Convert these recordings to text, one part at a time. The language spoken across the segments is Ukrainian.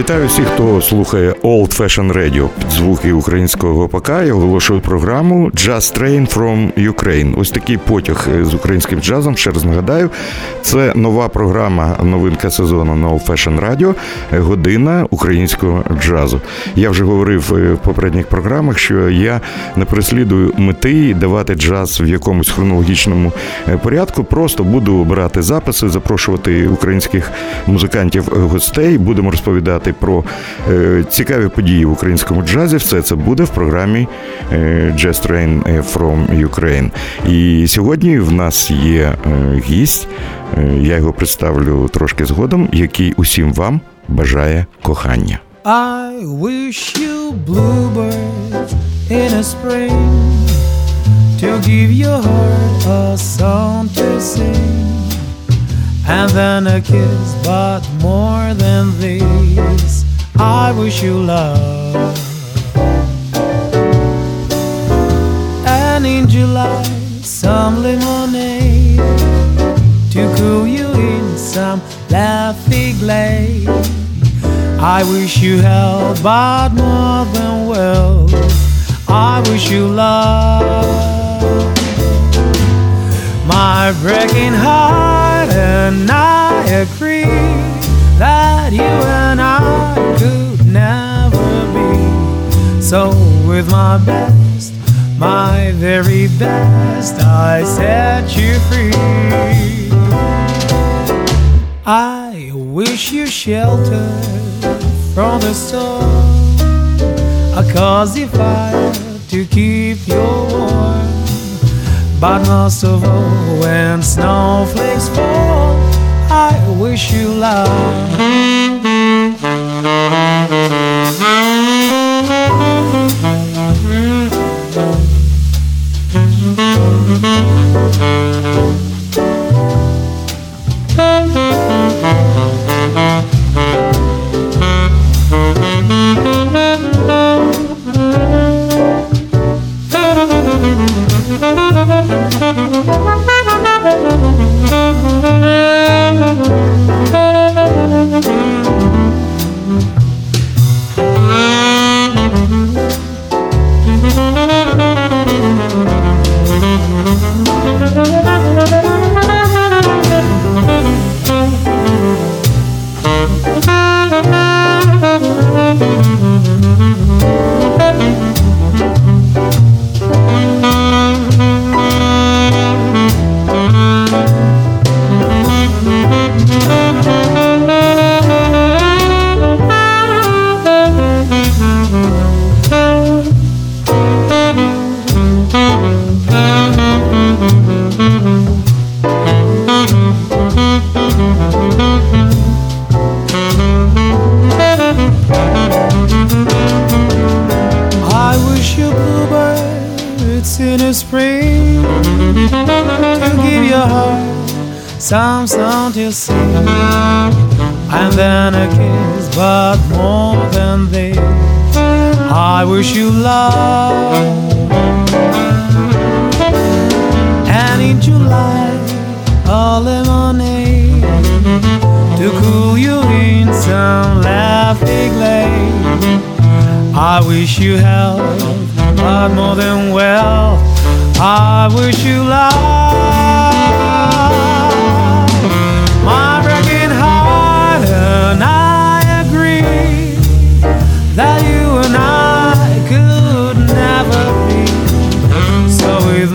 Вітаю всіх, хто слухає Old Fashion Radio під звуки українського ПК. Я оголошую програму Jazz Train from Ukraine. Ось такий потяг з українським джазом. Ще раз нагадаю, це нова програма, новинка сезону на Old Fashion Radio Година українського джазу. Я вже говорив е, в попередніх програмах, що я не переслідую мети давати джаз в якомусь хронологічному е, порядку. Просто буду брати записи, запрошувати українських музикантів е. Будемо розповідати розповідати про е, цікаві події в українському джазі. Все це буде в програмі е, Jazz Train from Ukraine. І сьогодні в нас є е, гість. Е, я його представлю трошки згодом, який усім вам бажає кохання. I wish you bluebirds in a spring to give your heart a song to sing. And then a kiss, but more than this, I wish you love. And in July, some lemonade to cool you in some laughing glade. I wish you health, but more than well, I wish you love. My breaking heart and I agree that you and I could never be. So, with my best, my very best, I set you free. I wish you shelter from the storm, I cause a cozy fire to keep you warm but most of all, when snowflakes fall, I wish you love. Some song to sing, and then a kiss, but more than this, I wish you love. And in July, a lemonade to cool you in some laughing lake. I wish you health, but more than well, I wish you love.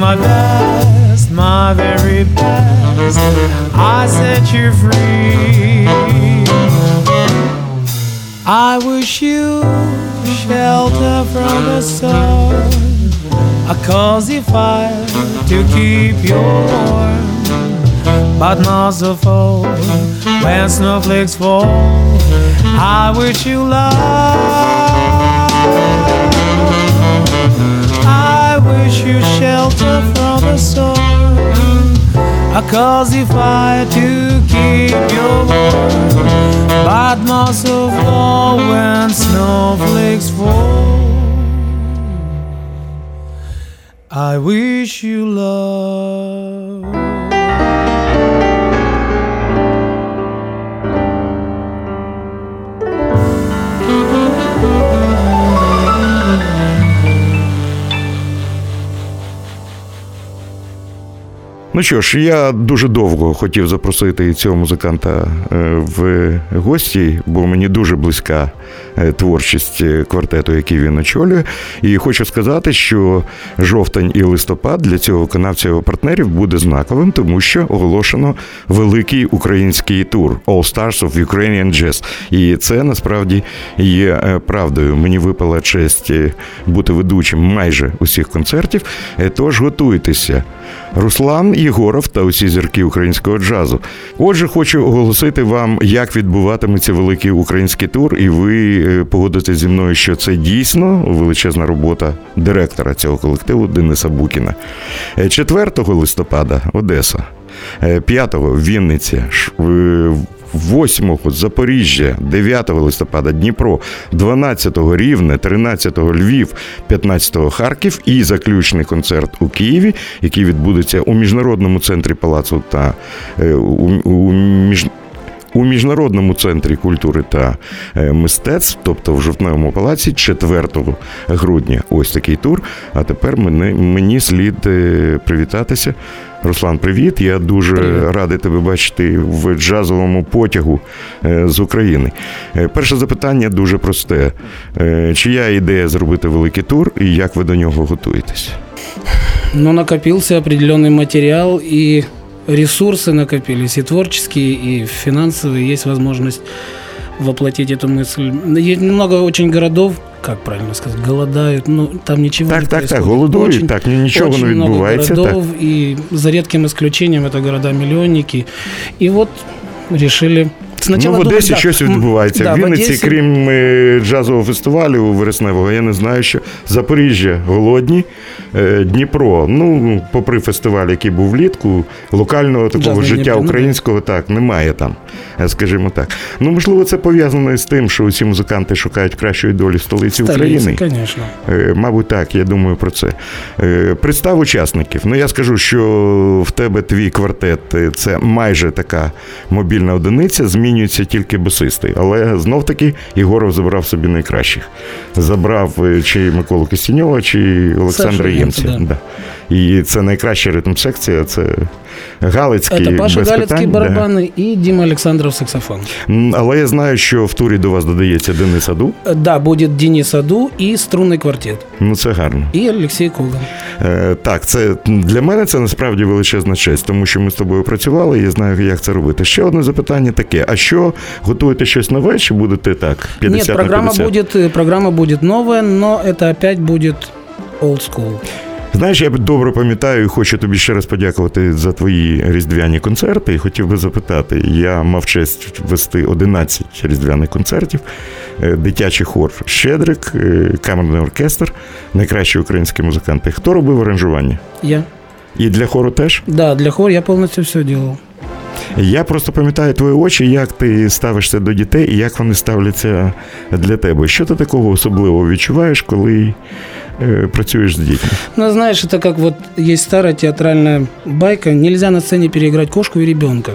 My best, my very best. I set you free. I wish you shelter from the sun, a cozy fire to keep you warm, but merciful when snowflakes fall. I wish you love. You shelter from the sun, I cause a cozy fire to keep you warm, but merciful when snowflakes fall. I wish you love. Ну що ж, я дуже довго хотів запросити цього музиканта е, в гості, бо мені дуже близька е, творчість е, квартету, який він очолює. І хочу сказати, що жовтень і листопад для цього виконавця його партнерів буде знаковим, тому що оголошено великий український тур All Stars of Ukrainian Jazz. І це насправді є правдою. Мені випала честь бути ведучим майже усіх концертів. Тож готуйтеся. Руслан Єгоров та усі зірки українського джазу. Отже, хочу оголосити вам, як відбуватиметься великий український тур, і ви погодитеся погодитесь зі мною, що це дійсно величезна робота директора цього колективу Дениса Букіна. 4 е, листопада Одеса, 5 е, Вінниці, 8 Запоріжжя, 9 листопада Дніпро, 12 Рівне, 13 Львів, 15 Харків і заключний концерт у Києві, який відбудеться у міжнародному центрі палацу та е, у між. У міжнародному центрі культури та е, мистецтв, тобто в жовтневому палаці, 4 грудня, ось такий тур. А тепер мені, мені слід е, привітатися Руслан, привіт. Я дуже привіт. радий тебе бачити в джазовому потягу е, з України. Перше запитання дуже просте: чия ідея зробити великий тур і як ви до нього готуєтесь? Ну, накопился определенный материал, и ресурсы накопились, и творческие, и финансовые. Есть возможность воплотить эту мысль. Есть много очень городов, как правильно сказать, голодают, ну там ничего так, не так, Так, голодують, очень, так, нічого очень не відбувається. Много городов, так. и за редким исключением это города-миллионники. И вот решили Спочатку ну, в Одесі думаю, щось відбувається. Да, в Вінниці, Одесі... крім е, джазового фестивалю вересневого, я не знаю, що Запоріжжя голодні, е, Дніпро. Ну, попри фестиваль, який був влітку, локального такого Джазний життя Дніпро, українського так немає там, е, скажімо так. Ну, можливо, це пов'язано з тим, що усі музиканти шукають кращої долі столиці Столиці, України. Звісно. Мабуть, так, я думаю про це. Представ учасників. Ну, я скажу, що в тебе твій квартет це майже така мобільна одиниця. Змінює змінюється тільки басисти. Але знов таки Єгоров забрав собі найкращих. Забрав е, чи Миколу Костіньова, чи Олександра Ємця. Да. І це найкраща ритм-секція. Це Галицький, Це Паша без Галицький питань, барабани да. і Діма Олександров саксофон. Але я знаю, що в турі до вас додається Денис Аду. Е, да, буде Денис Аду і струнний квартет. Ну це гарно. І Олексій Коган. Е, Так, це для мене це насправді величезна честь, тому що ми з тобою працювали і знаю, як це робити. Ще одне запитання таке: а що готуєте щось нове, чи будете так? 50 Нет, программа на 50? будет, программа будет новая, но это опять будет old school. Знаєш, я добре пам'ятаю і хочу тобі ще раз подякувати за твої різдвяні концерти. І хотів би запитати, я мав честь вести 11 різдвяних концертів, е, дитячий хор Щедрик, е, камерний оркестр, найкращі українські музиканти. Хто робив аранжування? Я. І для хору теж? Так, да, для хору я повністю все робив. Я просто пам'ятаю твої очі, як ти ставишся до дітей і як вони ставляться для тебе. Що ти такого особливого відчуваєш, коли э, працюєш з дітьми? Ну, знаешь, это как вот есть старая театральная байка, нельзя на сцене переиграть кошку и ребенка.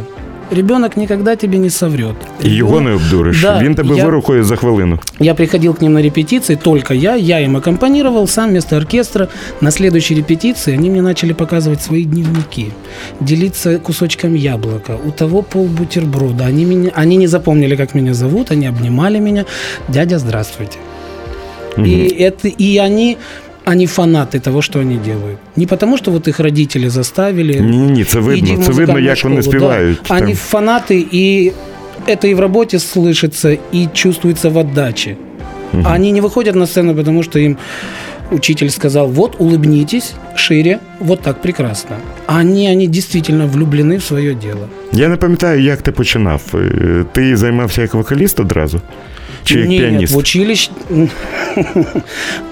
Ребенок никогда тебе не соврет. І його не обдуриш. Да, Він тебе я, вирухує за хвилину. Я приходил к ним на репетиции, только я, я им аккомпанировал, сам вместо оркестра. На следующей репетиции они мне начали показывать свои дневники, делиться кусочком яблока, у того пол бутерброда. Они, меня, они не запомнили, как меня зовут, они обнимали меня. Дядя, здравствуйте. Угу. И, это, и они они фанаты того, что они делают. Не потому, что вот их родители заставили. Ні, ні, це видно. Це видно, як вони співають. Да. Они фанаты, и это и в работе слышится, и чувствуется в отдаче. Угу. Они не выходят на сцену, потому что им учитель сказал, вот улыбнитесь шире, вот так прекрасно. Они, они действительно влюблены в свое дело. Я не пам'ятаю, як ти починав. Е, Ти займався як вокаліст одразу? Як Нет, в училище...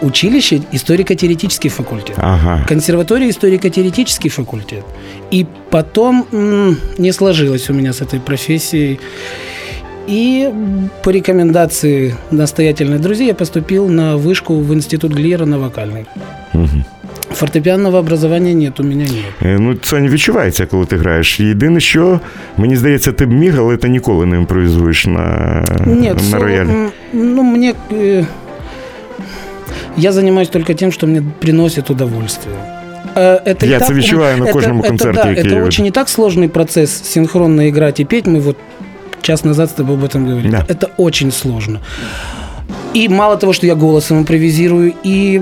Училище историко-теоретический факультет. Ага. Консерватория историко-теоретический факультет. И потом м, не сложилось у меня с этой профессией. И по рекомендации настоятельных друзей я поступил на вышку в институт Глиера на вокальный. Мгм. Фортепианного образования нет, у меня нет. Е, Ну, це не відчувається, коли ти граєш. Єдине, що мені здається, ти б міг, але ти ніколи не імпровізуєш на, Нет, на соло, роялі. м, ну мне... э, я занимаюсь только тем, что мне приносит удовольствие. Э, Это и Я так- це відчуваю на это- кожному это, концерті, да, який я это веду. очень не так сложный процесс синхронно играть и петь. Мы вот час назад с тобой об этом говорили. Да. Это очень сложно. И мало того, что я голосом импровизирую, и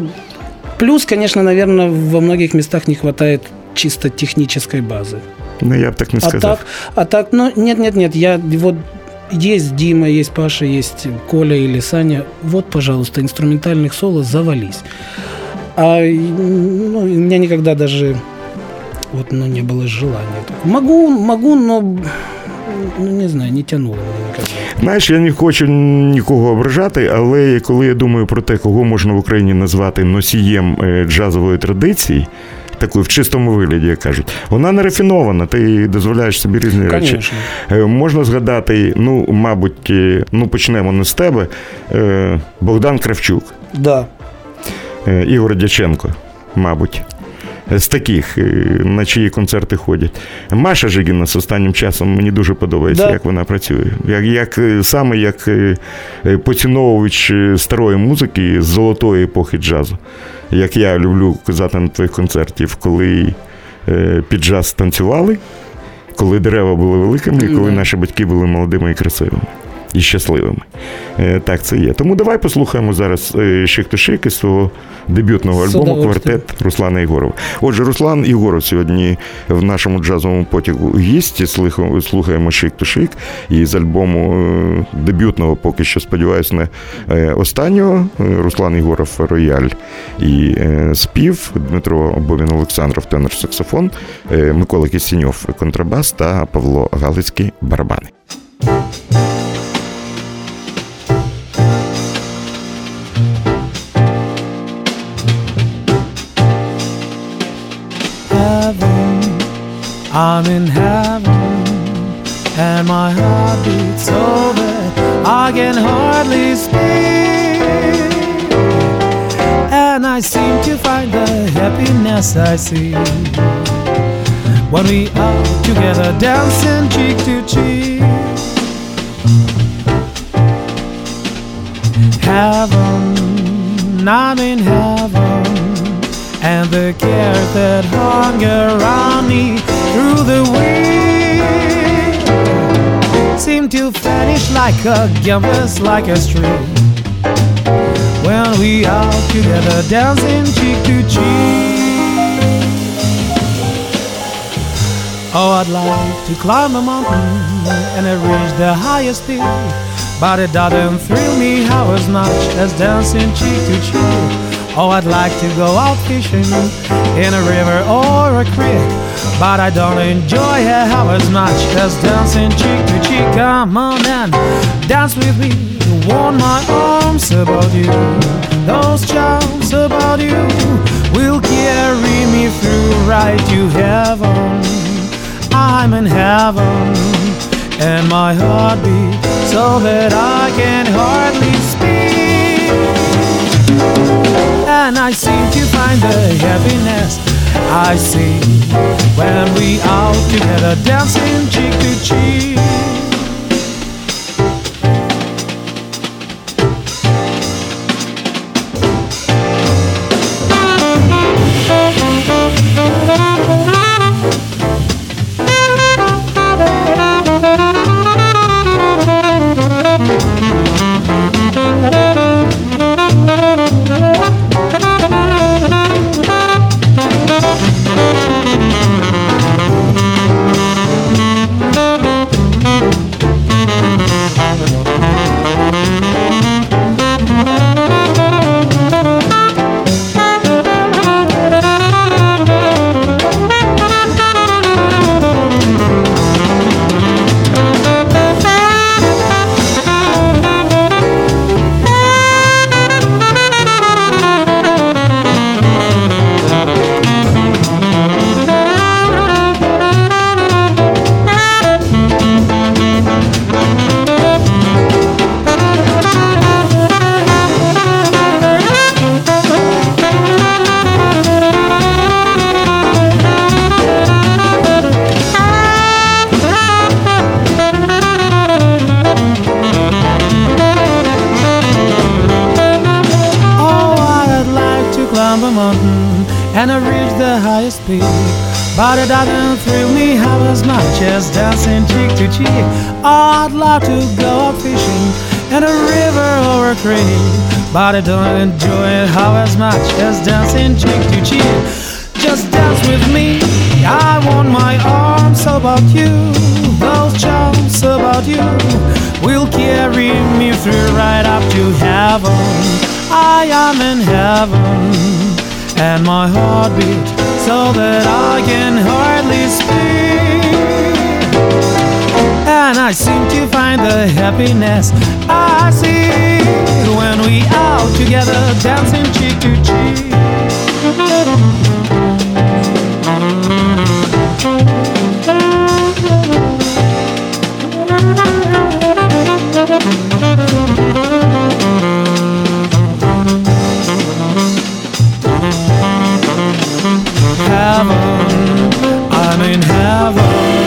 плюс, конечно, наверное, во многих местах не хватает чисто технической базы. Ну, я б так не А сказав. так, а так, ну нет, нет, нет, я вот есть Дима, есть Паша, есть Коля или Саня. Вот, пожалуйста, инструментальных соло завались. А ну, у меня никогда даже вот, ну, не было желания. Могу, могу, но ну, не знаю, не тянуло меня никогда. Знаєш, я не хочу нікого ображати, але коли я думаю про те, кого можна в Україні назвати носієм е, джазової традиції, такої в чистому вигляді, як кажуть, вона не рафінована, ти дозволяєш собі різні речі. Конечно. Е, Можна згадати, ну, мабуть, е, ну почнемо не з тебе. е, Богдан Кравчук, Да. Ігор Дяченко, мабуть. З таких, е, на чиї концерти ходять. Маша Жигіна з останнім часом мені дуже подобається, Да. як вона працює. Як, як, е, саме як е, поціновувач старої музики з золотої епохи джазу. Як я люблю казати на твоїх концертів, коли під джаз танцювали, коли дерева були великими, і коли наші батьки були молодими і красивими. І щасливими. Е, Так, це є. Тому давай послухаємо зараз Cheek to Cheek із свого дебютного альбому. Квартет Руслана Єгорова. Отже, Руслан Єгоров сьогодні в нашому джазовому потягу гість. Слухаємо- Cheek to Cheek. І з альбому е, дебютного, поки що сподіваюся, не е, останнього. Руслан Єгоров рояль і спів, Дмитро Бовін Олександров, тенор саксофон, Микола Кістіньов контрабас та Павло Галицький барабани. I'm in heaven, and my heart beats so I can hardly speak. And I seem to find the happiness I see when we are together dancing cheek to cheek. Heaven, I'm in heaven and the cares that hung around me through the week seem to vanish like a gambler's like a stream when we are together dancing cheek to cheek. Oh, I'd like to climb a mountain and reach the highest peak. But it doesn't thrill me how as much as dancing cheek to cheek. Oh, I'd like to go out fishing in a river or a creek. But I don't enjoy it how as much as dancing cheek to cheek. Come on and dance with me. Warm my arms about you. Those charms about you will carry me through right to heaven. I'm in heaven, and my heart beats so that I can hardly speak. And I seem to find the happiness I see when we out together dancing cheek to cheek. I don't enjoy it half as much as dancing cheek to cheek. Just dance with me. I want my arms about you. Those charms about you will carry me through right up to heaven. I am in heaven, and my heart beats so that I can hardly speak. And I seem to find the happiness I see when we out together dancing cheek to cheek. Heaven, I'm in heaven.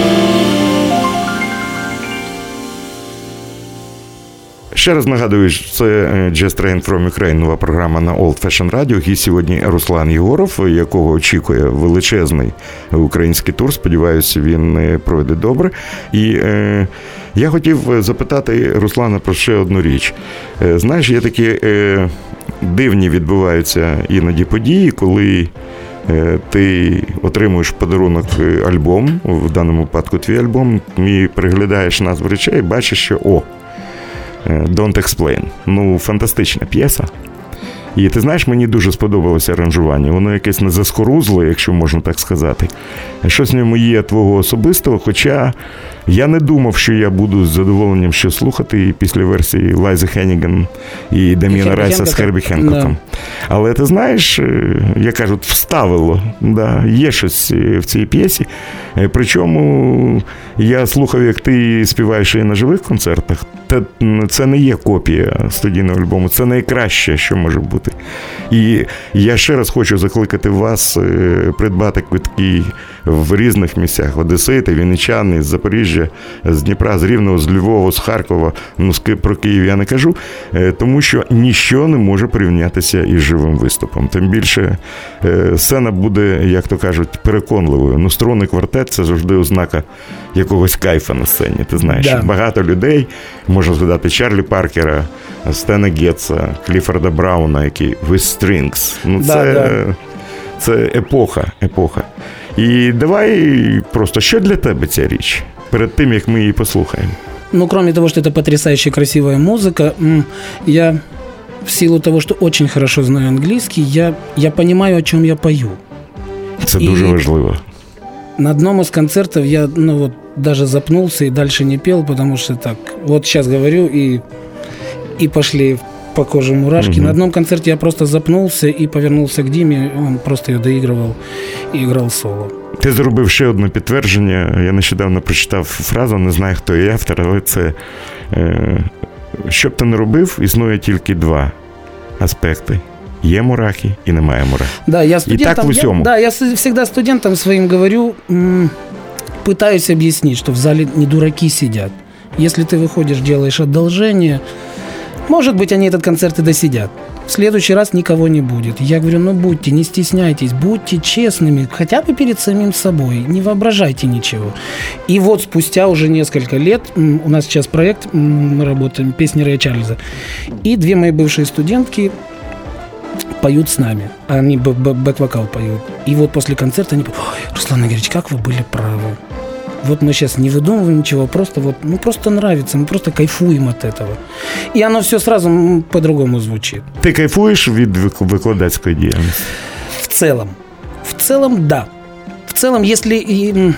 Ще раз нагадую, це е, Just Train from Ukraine, нова програма на Old Fashion Radio. І сьогодні Руслан Єгоров, якого очікує величезний український тур. Сподіваюся, він е, пройде добре. І е, я хотів запитати Руслана про ще одну річ. Е, знаєш, є такі е, дивні відбуваються іноді події, коли. Е, ти отримуєш подарунок е, альбом, в даному випадку твій альбом, і переглядаєш назву речей, бачиш, що о, е, Don't Explain. Ну, фантастична п'єса. І ти знаєш, мені дуже сподобалося аранжування. Воно якесь не заскорузло, якщо можна так сказати. Щось в ньому є твого особистого, хоча я не думав, що я буду з задоволенням що слухати після версії Лайзи Хенніган і Хербі Райса з Хербі Хенкоком. Але ти знаєш, е, як кажуть, вставило. Да, є щось е, в цій п'єсі. Е, Причому я слухав, як ти співаєш і на живих концертах. Це не є копія студійного альбому, це найкраще, що може бути. І я ще раз хочу закликати вас придбати квитки в різних місцях: Одесити, Вінничани, з Запоріжжя, з Дніпра, з Рівного, з Львова, з Харкова. Ну, з про Київ я не кажу, е, тому що ніщо не може порівнятися із живим виступом. Тим більше е, сцена буде, як то кажуть, переконливою. Ну, струнний квартет це завжди ознака якогось кайфа на сцені. Ти знаєш, Да. багато людей можна згадати Чарлі Паркера, Стена Гетца, Кліфорда Брауна, які with strings. Ну, Да, це, да. це епоха, епоха. І давай просто що для тебе ця річ перед тим, як ми її послухаємо. Ну, кроме того, что это потрясающая красивая музыка, м, я в силу того, что очень хорошо знаю английский, я, я понимаю, о чем я пою. Це І- дуже важливо. На одном из концертов я, ну вот, даже запнулся и дальше не пел, потому что так, вот сейчас говорю и, и пошли по коже мурашки. Мгм. На одном концерте я просто запнулся и повернулся к Диме, он просто ее доигрывал и играл соло. Ти зробив ще одне підтвердження. Я нещодавно прочитав фразу, не знаю, хто є автор, але це е, що б ти не робив, існує тільки два аспекти: є мурахи і немає мурахи. Да, я студентам, так в усём. я, да, я с- всегда студентам своим говорю, м, пытаюсь объяснить, что в зале не дураки сидят. Если ты выходишь, делаешь одолжение, может быть, они этот концерт и досидят. В следующий раз никого не будет. Я говорю, ну будьте, не стесняйтесь, будьте честными, хотя бы перед самим собой, не воображайте ничего. И вот спустя уже несколько лет, у нас сейчас проект, мы работаем, песни Рэя Чарльза, и две мои бывшие студентки поют с нами. Они бэк-вокал поют. И вот после концерта они «Ой, Руслан Игоревич, как вы были правы. Вот мы сейчас не выдумываем ничего, просто вот, ну просто нравится, мы просто кайфуем от этого. И оно все сразу м, по-другому звучит. Ти кайфуєш від вик- викладацької діяльності? В целом. В целом, да. В целом, если, и, м,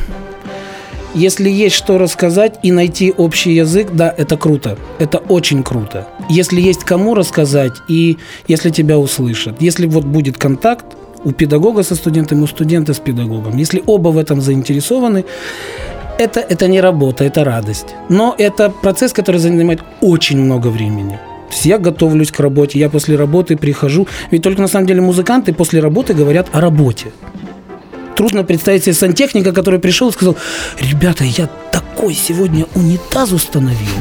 если есть что рассказать и найти общий язык, да, это круто. Это очень круто. Если есть кому рассказать и если тебя услышат. Если вот будет контакт у педагога со студентом, у студента с педагогом. Если оба в этом заинтересованы, это, это не работа, это радость. Но это процесс, который занимает очень много времени. То есть я готовлюсь к работе, я после работы прихожу. Ведь только на самом деле музыканты после работы говорят о работе. Трудно представить себе сантехника, который пришел и сказал, ребята, я такой сегодня унитаз установил.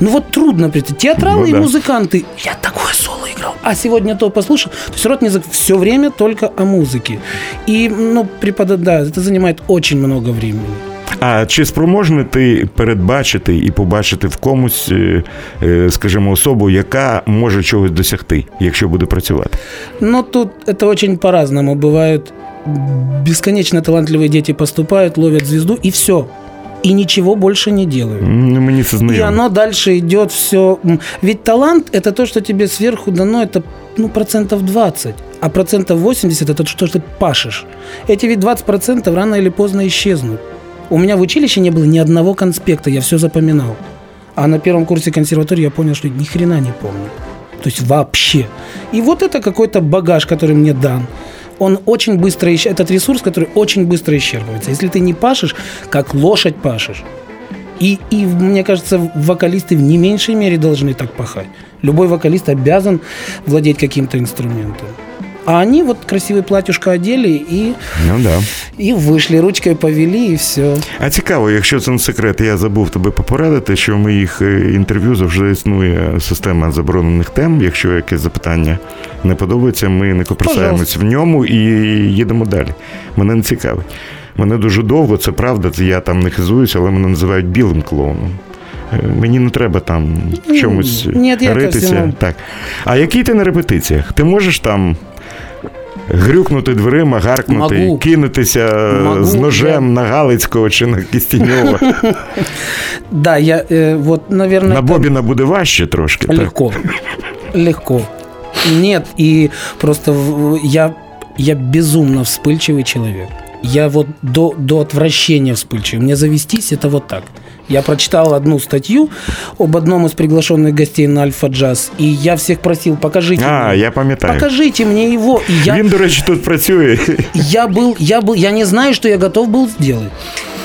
Ну вот трудно представить. Театралы Ну и да. музыканты, я такое соло играл. А сегодня то послушал. То есть род язык все время только о музыке. И, ну, преподавать, да, это занимает очень много времени. А чи спроможний ти передбачити і побачити в комусь, е, е, скажімо, особу, яка може чогось досягти, якщо буде працювати? Но тут это очень по-разному. Бывают бесконечно талантливые дети поступают, ловят звезду и все. И ничего больше не делают. Ну, мені це И знайомо. оно дальше идет все. Ведь талант это то, что тебе сверху дано, это ну, процентов 20. А процентов 80 это то, что ты пашешь. Эти ведь 20 процентов рано или поздно исчезнут. У меня в училище не было ни одного конспекта, я все запоминал. А на первом курсе консерватории я понял, что ни хрена не помню. То есть вообще. И вот это какой-то багаж, который мне дан. Он очень быстро исч- этот ресурс, который очень быстро исчерпывается. Если ты не пашешь, как лошадь пашешь. И, и мне кажется, вокалисты в не меньшей мере должны так пахать. Любой вокалист обязан владеть каким-то инструментом. А они вот красивый платьюшко одели и, Ну да. и вышли, ручкой повели, и все. А цікаво, якщо це не секрет, я забув тебе попередити, що в моїх е, інтерв'ю завжди існує система заборонених тем. Якщо якесь запитання не подобається, ми не копирсаємось в ньому і їдемо далі. Мене не цікавить. Мене дуже довго, це правда, це я там не хизуюся, але мене називають білим клоуном. Е, Мені не треба там в чомусь Ні, ритися. Так. А який ти на репетиціях? Ти можеш там грюкнути дверима, гаркнути, Могу. кинутися Могу, з ножем я- на Галицького чи на Кістіньова? Да, я э, вот, наверное... На это- Бобіна буде важче трошки. Так? Легко. Легко. Нет, и просто в- я, я безумно вспыльчивый человек. Я вот до, до отвращения вспыльчивый. Мне завестись это вот так. Я прочитал одну статью об одном из приглашенных гостей на Альфа Джаз, и я всех просил, покажите А, мне. я пам'ятаю. Покажите мне его. И я, Він, до речі, тут працює. я был, я был, я не знаю, что я готов был сделать.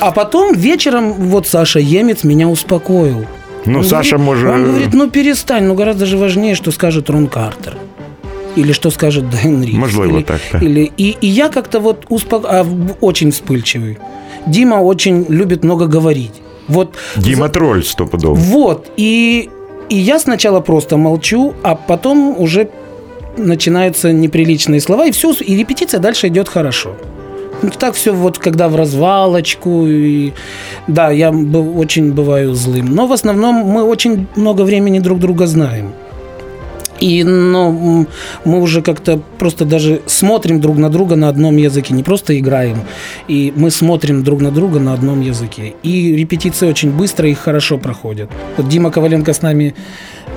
А потом вечером вот Саша Емец меня успокоил. Ну, Он Саша говорит- може. Он говорит, ну перестань, ну гораздо же важнее, что скажет Рон Картер. Или что скажет Дэн Рикс. Можливо, или, так, так. Или, и, и я как-то вот успок... а, в- очень вспыльчивый. Дима очень любит много говорить. Вот, троль стопудово. вот. И, и я сначала просто молчу, а потом уже начинаются неприличные слова, и все, и репетиция дальше идет хорошо. Ну, так все вот, когда в развалочку, и да, я очень бываю злым. Но в основном мы очень много времени друг друга знаем. И ну, мы уже как-то просто даже смотрим друг на друга на одном языке, не просто играем. И мы смотрим друг на друга на одном языке. И репетиции очень быстро и хорошо проходят. Вот Дима Коваленко с нами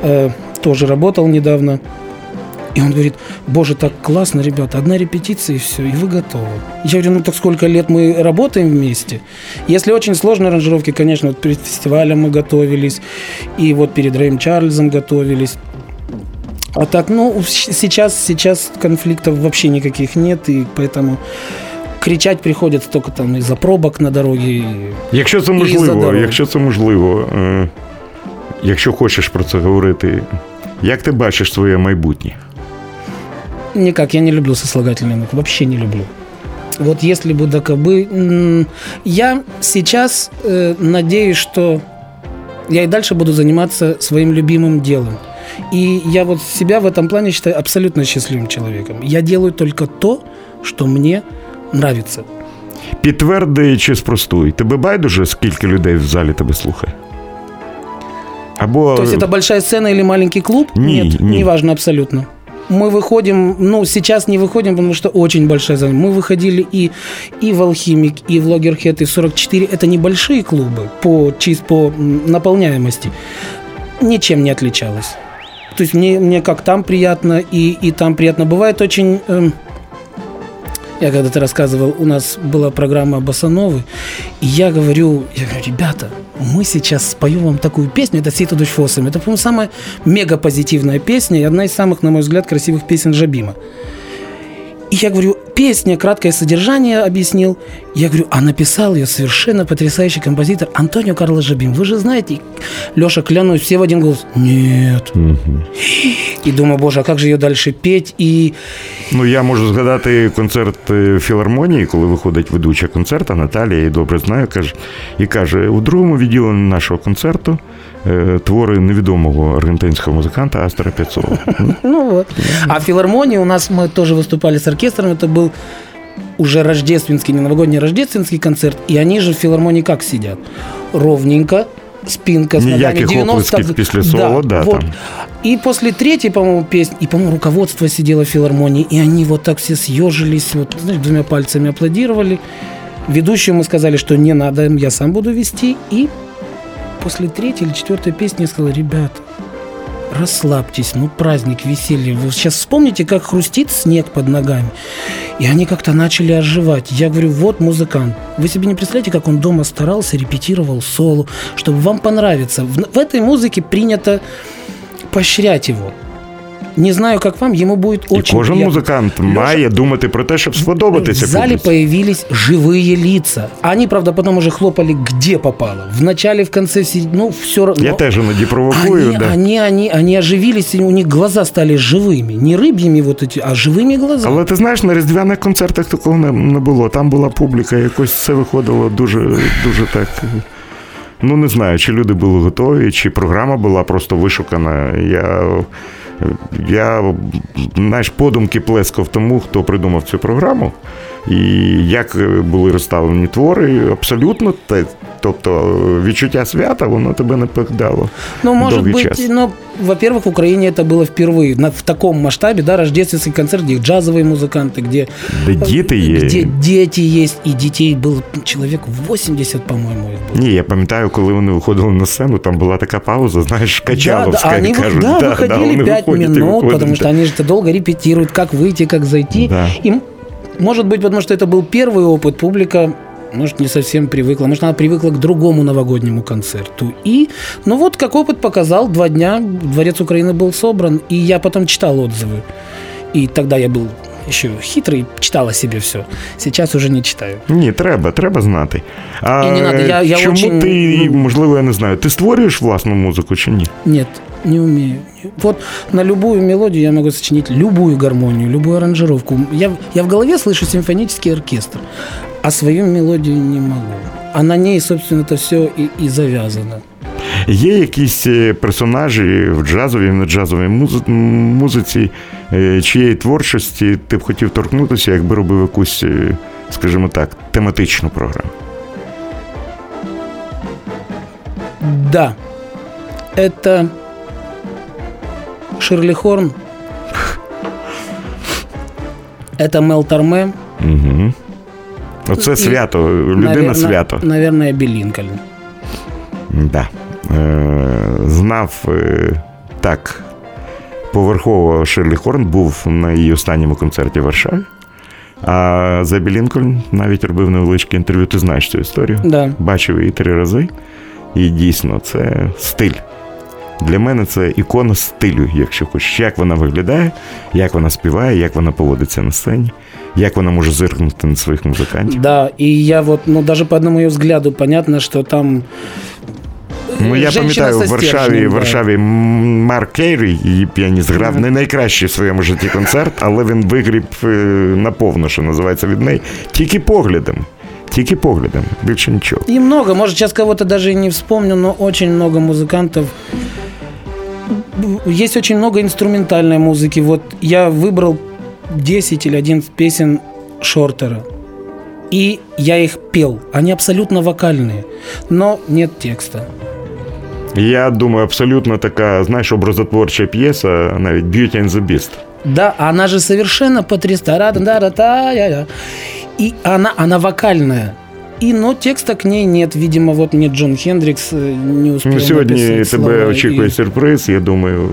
э, тоже работал недавно. И он говорит, боже, так классно, ребята, одна репетиция и все, и вы готовы. Я говорю, ну так сколько лет мы работаем вместе? Если очень сложные аранжировки, конечно, вот перед фестивалем мы готовились, и вот перед Рэем Чарльзом готовились. А так, ну, с- сейчас, сейчас конфликтов вообще никаких нет, и поэтому кричать приходится только там из-за пробок на дороге. и- Якщо це І за можливо, дорогу. якщо це можливо, е, якщо хочеш про це говорити, як ти бачиш своє майбутнє? Никак, я не люблю сослагательные наклонения, вообще не люблю. Вот если бы да кабы... м, Я сейчас э, надеюсь, что я и дальше буду заниматься своим любимым делом. И я вот себя в этом плане считаю абсолютно счастливым человеком. Я делаю только то, что мне нравится. Підтверди чи спростуй. Тебе байдуже, скільки людей в залі тебе слухає? Або То есть это большая сцена или маленький клуб? Не, Нет, не. неважно абсолютно. Мы выходим, ну, сейчас не выходим, потому что очень большая зона. Мы выходили и, и в Алхимик, и в Логерхед, и в 44. Это небольшие клубы по, чис- по м, наполняемости. Ничем не отличалось. То есть мне, мне как там приятно, и, и там приятно. Бывает очень... эм, я когда-то рассказывал, у нас была программа Басановы, и я говорю, я говорю, ребята, мы сейчас споем вам такую песню, это «Сей душ фосом». Это, по-моему, самая мега позитивная песня и одна из самых, на мой взгляд, красивых песен Жабима. И я говорю, песня, краткое содержание объяснил. Я говорю, а написал ее совершенно потрясающий композитор Антонио Карло Жабим. Вы же знаете, Леша, клянусь, все в один голос. Нет. І думаю, боже, а как же ее дальше петь? І Ну, я можу згадати концерт е, філармонії, коли виходить ведуча концерта, Наталія її добре знаю, каже, і каже: у другому відділенні нашого концерту е, твори невідомого аргентинського музиканта Астера Пецова. Ну вот. А в филармонии у нас мы тоже выступали с оркестром. Это был уже рождественский, не новогодний, а рождественский концерт. И они же в филармонии как сидят? Ровненько, спинка с ногами Ніяких 90 оплесків після соло, да, вот. там. И после третьей, по-моему, песни, и, по-моему, руководство сидело в филармонии, и они вот так все съежились, вот, знаешь, двумя пальцами аплодировали. Ведущему сказали, что не надо, я сам буду вести. И после третьей или четвертой песни я сказал, ребята, расслабьтесь, ну праздник, веселье. Вы сейчас вспомните, как хрустит снег под ногами. И они как-то начали оживать. Я говорю, вот музыкант. Вы себе не представляете, как он дома старался, репетировал соло, чтобы вам понравиться. В, в этой музыке принято поощрять его. Не знаю, как вам, ему будет І очень кожен приятно. музикант Леша, має думати про те, щоб сподобатися. в зале публіці. появились живые лица. Они, правда, потом уже хлопали где попало. В начале, в конце, в середине, ну, все равно. Я теж іноді провокую. Они, да. они, они, они оживились, и у них глаза стали живыми. Не рыбьими вот эти, а живыми глазами. Але ти знаєш, на різдвяних концертах такого не, не було. Там була публіка, якось все виходило дуже, дуже так. Ну, не знаю, чи люди були готові, чи програма була просто вишукана. Я, я знаєш, подумки плескав тому, хто придумав цю програму І як були розставлені твори, абсолютно те. Тобто відчуття свята, воно тебе не покидало. Ну, может довгий быть, час. ну, во-первых, в Украине это было впервые на, в таком масштабе, да, рождественский концерт, где джазовые музыканты, где, Де діти є. где дети есть, и детей было человек 80, по-моему, их было. Ні, я пам'ятаю, коли вони виходили на сцену, там була така пауза, знаєш, качаловська, да, да, они вы- кажуть. да, да, выходили да, вони 5 виходять і минут, виходять, потому что да. они же это долго репетируют, как выйти, как зайти. Да. И, может быть, потому что это был первый опыт, публика может, не совсем привыкла, может, она привыкла к другому новогоднему концерту. И, ну вот, как опыт показал, два дня Дворец Украины был собран, и я потом читал отзывы. И тогда я был еще хитрый, читал о себе все. Сейчас уже не читаю. Ні, треба, треба знати. А І не надо, я- я чому очень, ти, ну- можливо, я не знаю, ти створюєш власну музику чи ні? Нет, не умею. Вот на любую мелодию я могу сочинить любую гармонию, любую аранжировку. Я, я в голове слышу симфонический оркестр, а свою мелодию не могу. А на ней, собственно, это все и, и завязано. Є якісь е, персонажі в джазовій, не джазовій музи- м, музиці, е, чиєї творчості ти б хотів торкнутися, якби робив якусь, е, скажімо так, тематичну програму? Да, это Ширли Хорн, это Мел Торме, Угу. Оце І, свято, людина наверно- свято. Наверное, Эбби Линкольн. Да. Е, знав е, так. Поверхово Ширлі Хорн був на її останньому концерті в Варшаві. А з Еббі Лінкольн навіть робив невеличке інтерв'ю. Ти знаєш цю історію? Да. Бачив її три рази. І дійсно, це стиль. Для мене це ікона стилю, якщо хочеш. Як вона виглядає, як вона співає, як вона поводиться на сцені, як вона може зиркнути на своїх музикантів. Да, и я вот, ну, даже по одному ее взгляду понятно, что там Ну, я пам'ятаю, в Варшаві, в. Варшаві Марк Кейрі, її піаніст, грав не найкращий в своєму житті концерт, але він вигріб е, наповно, що називається від неї, тільки поглядом. Тільки поглядом, більше нічого. И много, может, сейчас кого-то даже и не вспомню, но очень много музыкантов. Есть очень много инструментальной музыки. Вот я выбрал 10 или 11 песен Шортера. И я их пел. Они абсолютно вокальные, но нет текста. Я думаю, абсолютно така, знаєш, образотворча п'єса, навіть Beauty and the Beast. Да, она же совершенно потрясная. И она, она вокальная. И, но текста к ней нет. Видимо, вот мне Джон Хендрикс э, не успел Ну, сьогодні тебе очікує и- сюрприз. Я думаю,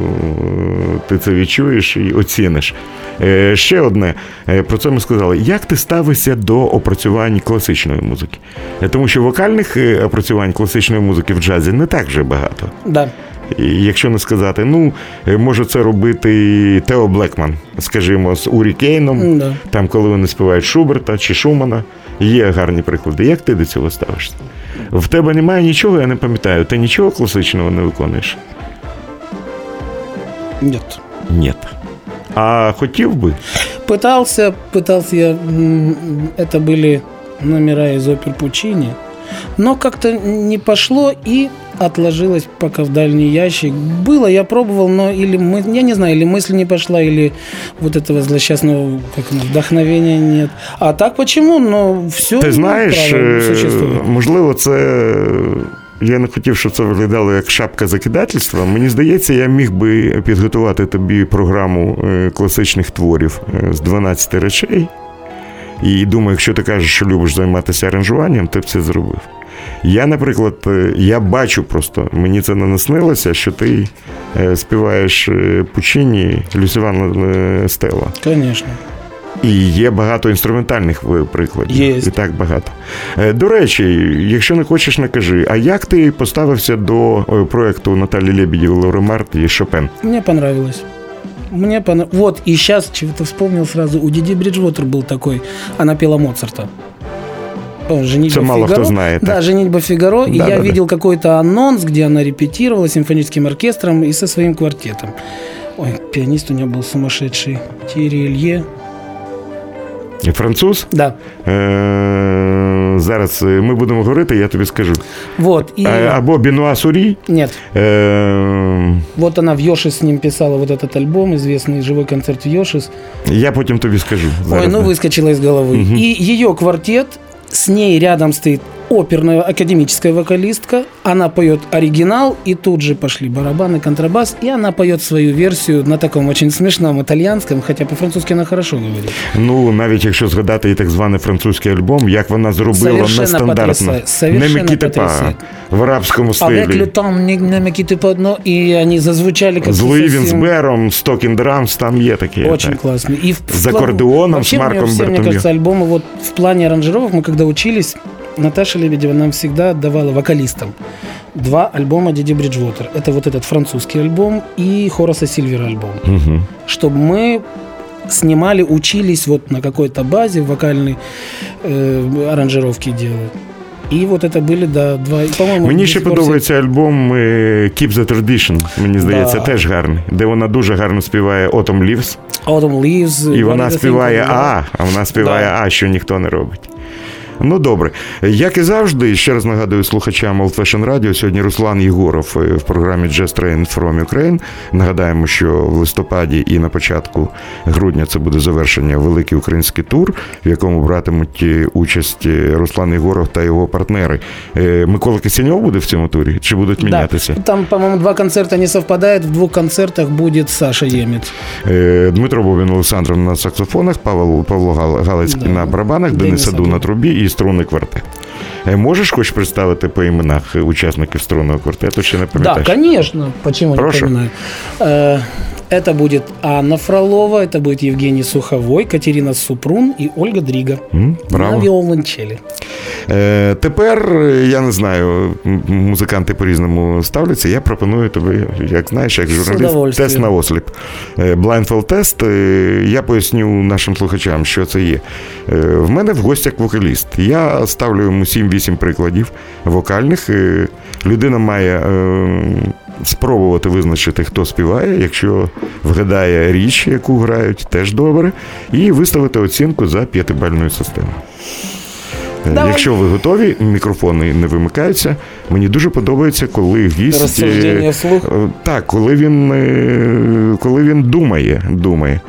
ти це відчуєш і оціниш. Е, Ще одне Е, про це ми сказали. Як ти ставишся до опрацювань класичної музики? Е, Тому що вокальних опрацювань класичної музики в джазі не так вже багато. Да І якщо не сказати, ну е, може це робити Тео Блекман, скажімо, з Урі Кейном, Да. там, коли вони співають Шуберта чи Шумана, є гарні приклади. Як ти до цього ставишся? В тебе немає нічого, я не пам'ятаю. Ти нічого класичного не виконуєш? Нет. Ні. А хотів би? Пытался, пытался я, м, это были номера из опер Пучини, но как-то не пошло и отложилось пока в дальний ящик. Было, я пробовал, но или мы, я не знаю, или мысль не пошла, или вот этого злосчастного как оно, вдохновения нет. А так почему? Но все Ти знаєш, е, существует. можливо, це. Я не хотів, щоб це виглядало як шапка закидательства. Мені здається, я міг би підготувати тобі програму е, класичних творів е, з 12 речей. І думаю, якщо ти кажеш, що любиш займатися аранжуванням, ти б це зробив. Я, наприклад, е, я бачу просто, мені це не наснилося, що ти е, співаєш е, Пучині Люсівана Стела. Конечно. І є багато інструментальних прикладів. Є. І так багато. До речі, якщо не хочеш, не кажи. А як ти поставився до проекту Наталі Лебедєвої Лаури Март і Шопен? Мне понравилось. Мне понравилось. Вот, и сейчас чего-то вспомнил сразу. У Диди Бриджвотер был такой. Она пела Моцарта. «Женитьба мало кто Фигаро». знает, Да, да. «Женитьба Фигаро». и Да, я да, да. видел какой-то анонс, где она репетировала с симфоническим оркестром и со своим квартетом. Ой, пианист у нее был сумасшедший. Тири Илье. І Француз? Да. Е, зараз е, ми будемо говорити, я тобі скажу. Вот. И... Е, або Бенуа Сурі. Нет. Е, Вот она в Йошис с ним писала вот этот альбом, известный живой концерт в Йошис. я потім тобі скажу. Зараз Ой, ну не. выскочила из головы. Мгм. И ее квартет, с ней рядом стоит оперная академическая вокалистка. Она поет оригинал, и тут же пошли барабаны, контрабас, и она поет свою версию на таком очень смешном итальянском, хотя по-французски она хорошо говорит. Ну, навіть якщо згадати і так званий французький альбом, як вона зробила Совершенно нестандартно. потрясает, совершенно Не Микітипа, потрясает. в арабському А стилі. век там не, не Микиты по одно, и они зазвучали как З Луї Вінсбером, Стокін Драмс, там є такі. Очень так. классный. И в, С в план- аккордеоном, Вообще, с у нее Марком все, мне Бертолье. кажется, альбомы вот в плане аранжировок, мы когда учились, Наташа Лебедева нам всегда давала вокалистам два альбома Диди Бриджвотер. Это вот этот французский альбом и Хораса Сильвера альбом. Мгм. Чтобы мы снимали, учились вот на какой-то базе вокальной э, аранжировки делать. И вот это были, да, два, и, по-моему... Мені до ще сих пор подобається альбом е, Keep the Tradition. Мені здається, Да. теж гарний, де вона дуже гарно співає Autumn Leaves, все- Autumn Leaves. і What вона Did I Think співає of Love. А, а вона співає Да. А, що ніхто не робить. Ну добре, як і завжди, ще раз нагадую слухачам Old Fashion Radio, Сьогодні Руслан Єгоров е, в програмі Jazz Train from Ukraine. Нагадаємо, що в листопаді і на початку грудня це буде завершення великий український тур, в якому братимуть е, участь е, Руслан Єгоров та його партнери. Микола Кисеньов буде в цьому турі? Чи будуть Да. мінятися? Там, по-моему, два концерта не совпадают. В двух концертах будет Саша. Е, Дмитро Бовін Олександров на саксофонах, Павло Павло Гал- Галицький Да. на барабанах, Денис Саду. на трубі і струнний квартет. Можешь Можеш хоч представити по іменах учасників струнного квартету, чи не Да, звісно. конечно. Почему Прошу. не поминаю? Э, Это будет Анна Фролова, это будет Евгений Суховой, Катерина Супрун и Ольга Дрига. М, На Браво. виолончелі. Е, тепер е, я не знаю, м- музиканти по-різному ставляться. Я пропоную тобі, як знаєш, як журналіст, удовольствием. тест на осліп. Е, Blindfold тест. е, Я поясню нашим слухачам, що це є. Е, В мене в гостях вокаліст. Я ставлю йому 7-8 прикладів вокальних. Е, Людина має е, спробувати визначити, хто співає, якщо вгадає річ, яку грають, теж добре, і виставити оцінку за п'ятибальною системою. Е, Давай. Якщо ви готові, мікрофони не вимикаються. Мені дуже подобається, коли гість. Е, вслух. е, Так, коли він, коли він думає, думає.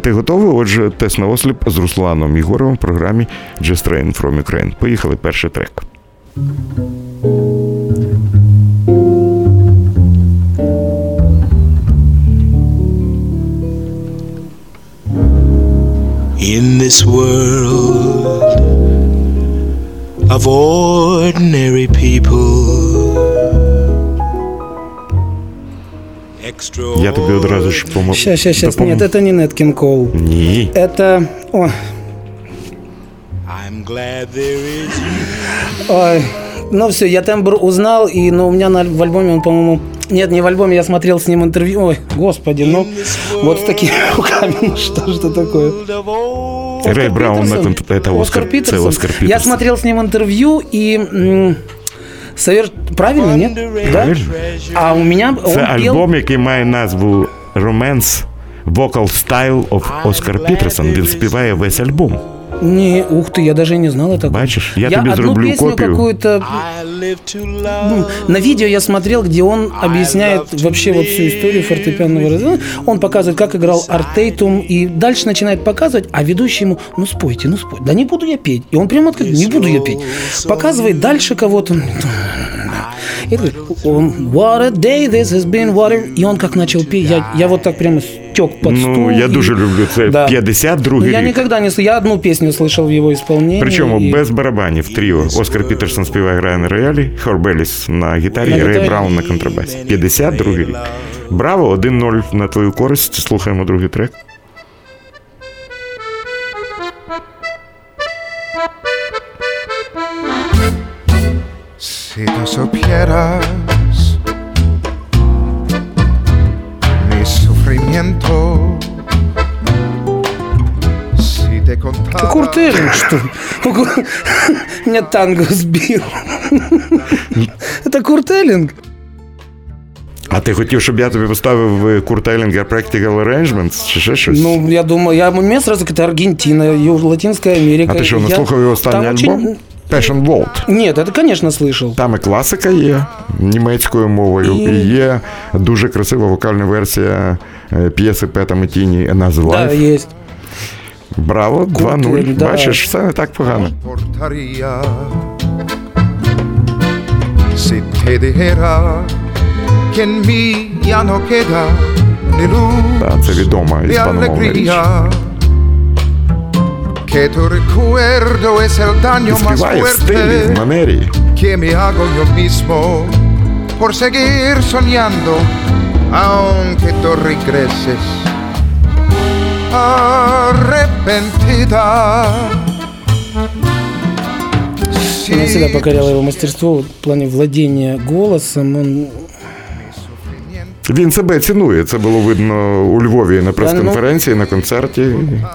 Ти готовий? Отже, тест на осліп з Русланом Єгоровим в програмі Just Train from Ukraine. Поїхали перший трек. In this world of ordinary people, Я тобі одразу ж помо... Сейчас, сейчас, сейчас. допом- Нет, это не Неткин Коул. Ні. Это... О, I'm glad there is you. ой Ну все, я тембр узнал, и ну, у меня на, в альбоме он, по-моему, Нет, не в альбоме, я смотрел с ним интервью. Ой, господи, ну вот с такими руками, ну что ж это такое? Рэй Браун на Питерсон? кон- это Оскар, це Питерсон. Оскар Я Питерсон. смотрел с ним интервью и... м, совер- Правильно, нет? Да? Правильно. А у меня он Це пел... альбом, який має назву Romance Vocal Style of Oscar Peterson. Він співає весь альбом. Не, ух ты, я даже не знал это. Бачиш, я, Я тобі одну песню копію. какую-то. На видео я смотрел, где он объясняет вообще вот всю историю фортепианного развития. Он показывает, как играл Артейтум, и дальше начинает показывать, а ведущий ему, ну спойте, ну спойте. Да не буду я петь. И он прямо открыт, не буду я петь. Показывает дальше кого-то. И говорит, what a day this has been, what a... И он как начал петь, я, я вот так прямо стек под стул. Ну, я и- дуже люблю це. Да. 52 Ну, я никогда не... с- Я одну песню слышал в его исполнении. Причому и- без барабанів тріо. Оскар Пітерсон співає грає на роялі, Хорбеліс на гітарі, На і Рей. Браун на контрабасі. 52 рік. Браво, 1-0 на твою користь. Слухаємо другий трек. Si tú supieras mi sufrimiento, si te contara Курт Эллинг, что ли? Меня танго сбил. Это Курт Эллинг. А ти хотів, щоб я тобі поставив Курта Елінгер Practical Arrangements чи ще щось? Ну, я думаю, я, у меня сразу какая-то Аргентина, Ю- Латинская Америка. а ти що, не Я- слухав його останній там альбом? очень- Passion Vault. Нет, это, конечно, слышал. Там і класика є німецькою мовою, І- і є дуже красива вокальна версія е, п'єси Пета Метіні Another Да, есть. Браво, 2-0. да. Бачиш, все не так погано. si te dijera que en mí ya no queda ni luz Так, це відома іспаномовна річ. Que tu recuerdo es el daño más fuerte que me hago yo mismo por seguir soñando, aunque tú regreses arrepentida. Меня всегда покоряло его мастерство в плане владения голосом. Он Він себе цінує. Це було видно у Львові на прес-конференції, на концерті.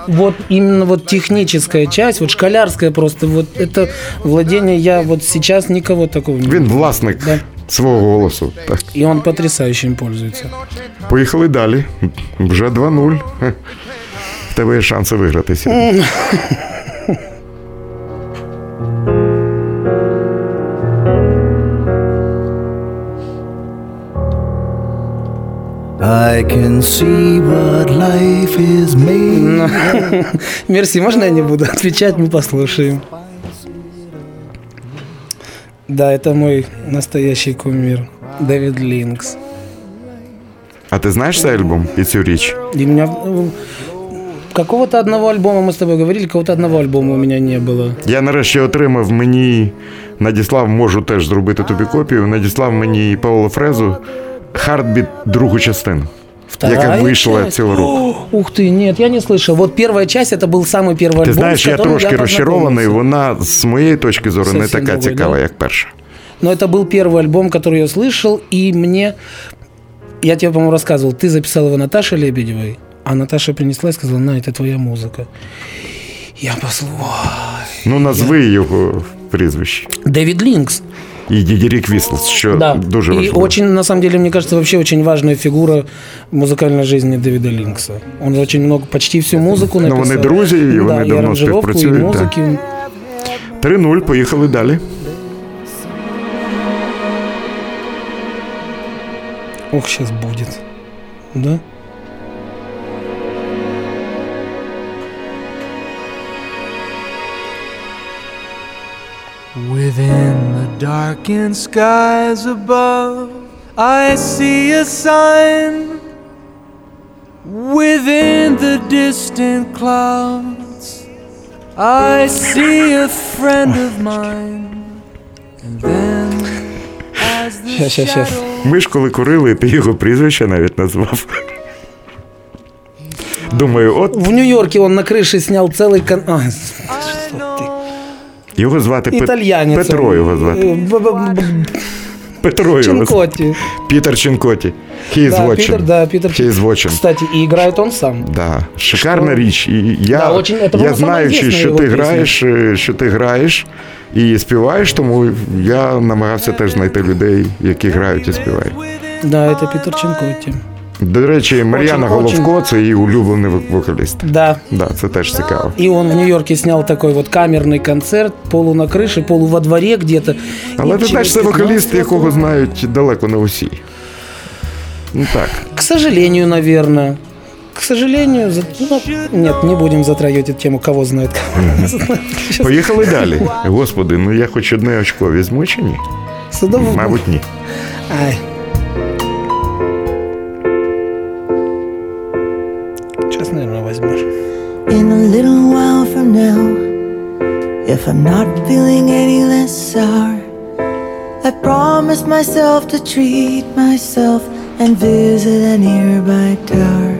Вот именно вот техническая часть, вот школярская просто, вот это владение, я вот сейчас никого такого не Він власник Да. свого голосу. Так. И он потрясающе им пользуется. Поїхали далі. Вже 2-0. Хе. В тебе є шанси виграти сьогодні. I can see what life is made. Мерси, можно я не буду отвечать, мы послушаем. Да, это мой настоящий кумир. Дэвид Линкс. А ти знаєш цей альбом і цю річ? И у меня ну, какого-то одного альбома мы с тобой говорили, какого-то одного альбома у меня не было. Я нарешті отримав мені, надіслав, можу теж зробити тобі копію. Надіслав мені Пауло Фрезу Хардбіт другу частину, яка Вторая вийшла часть? цього року. О, Ух ты, нет, я не слышал. Вот первая часть, это был самый первый Ти альбом, знаєш, с я которым трошки я розчарований. познакомился. Вона з моєї точки зору не Совсем така другой, цікава, да? як перша. Но это был первый альбом, который я слышал, и мне... Я тебе, по-моему, рассказывал, ты записал его Наташе Лебедевой, а Наташа принесла и сказала, на, это твоя музыка. Я послушал. Ну, назви його прізвище. Дэвид Линкс. І Дідірік Віслс, що Да. дуже и важливо. очень, на самом деле, мне кажется, вообще очень важная фигура в музыкальной жизни Дэвида Линкса. Он очень много, почти всю музыку написал. вони друзі, і да, вони и давно аранжировку, и співпрацюють, да. музыки. 3-0, поїхали далі. Ох, сейчас будет. Да? Within the darkened skies above, I see a sign. Within the distant clouds, I see a friend of mine. And then, as the Щас, щас, щас. shadow Ми ж коли курили, ти його прізвище навіть назвав. Думаю, от В Нью-Йорке он на крыше снял целый... Кон... А, I його звати Пет- итальянец. Петро он. його звати. Э, б- б- б- Петро його. Чинкоти. Пітер Чинкоті. He is Да, watching. Питер, да, Питер. He is watching. Кстати, и играет он сам. Да, шикарна річ. І я, Да, очень- это, я по-моему, знаючи, самая що известная ти його пісня. граєш, е, що ти граєш і співаєш, тому я намагався теж знайти людей, які грають і співають. Да, это Питер Чинкоти. До речі, Мар'яна Очень- Головко це її улюблений вок- вокаліст. Да. Да, це теж цікаво. И он в Нью-Йорке снял такой вот камерный концерт, полу на крыше, полу во дворе где-то. Але И ти знаєш, це через вокаліст, 15 якого знають далеко не усі. Ну так. К сожалению, наверное. К сожалению, за- ну, нет, не будем затрагивать эту тему, кого знает. кого знает. Сейчас Поїхали далі. Господи, ну я хоч одне очко візьму чи ні? Садовый- Мабуть, ні. Ай. Little while from now, if I'm not feeling any less sour, I promise myself to treat myself and visit a nearby tower.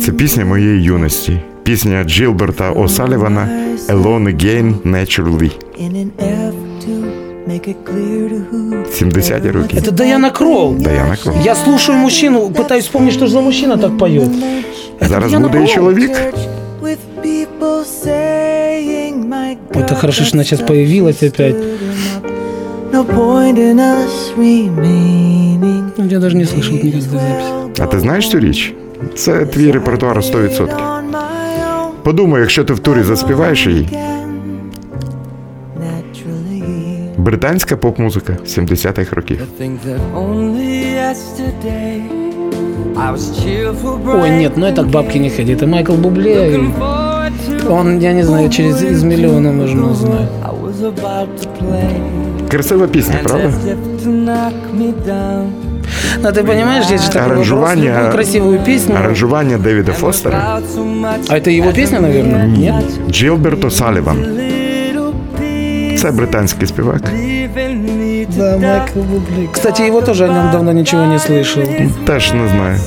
Це пісня моєї юності. Пісня Джилберта О'Салівана Alone Again Naturally. in an effort to make it clear to who 70-ті роки. Это Даяна Кролл. Даяна Кролл. Я слушаю мужчину, пытаюсь вспомнить, что же за мужчина так поет. Зараз буде і чоловік. Ой, это хорошо, что она сейчас появилась опять. Ну, Я даже не слышал никогда записи. А ти знаєш цю річ? Це твій репертуар 100%. On my own Подумай, якщо ти в турі заспіваєш її. Британська поп-музика 70-х років. Ой, нет, ну это к бабке не ходи. Это Майкл Бубле. и forward to Он, я не знаю, через из миллиона можно узнать. I was about to play Красива пісня, and правда? as if to knock me down. Но ты понимаешь, здесь же такой вопрос, Аранжування, любую красивую песню. аранжування Девіда Фостера. About so much А это его песня, наверное? Нет? Джилберт О'Саліван. Це британський співак. Да, Майкл. Кстати, его тоже о нем давно ничего не слышал. Теж не знаю.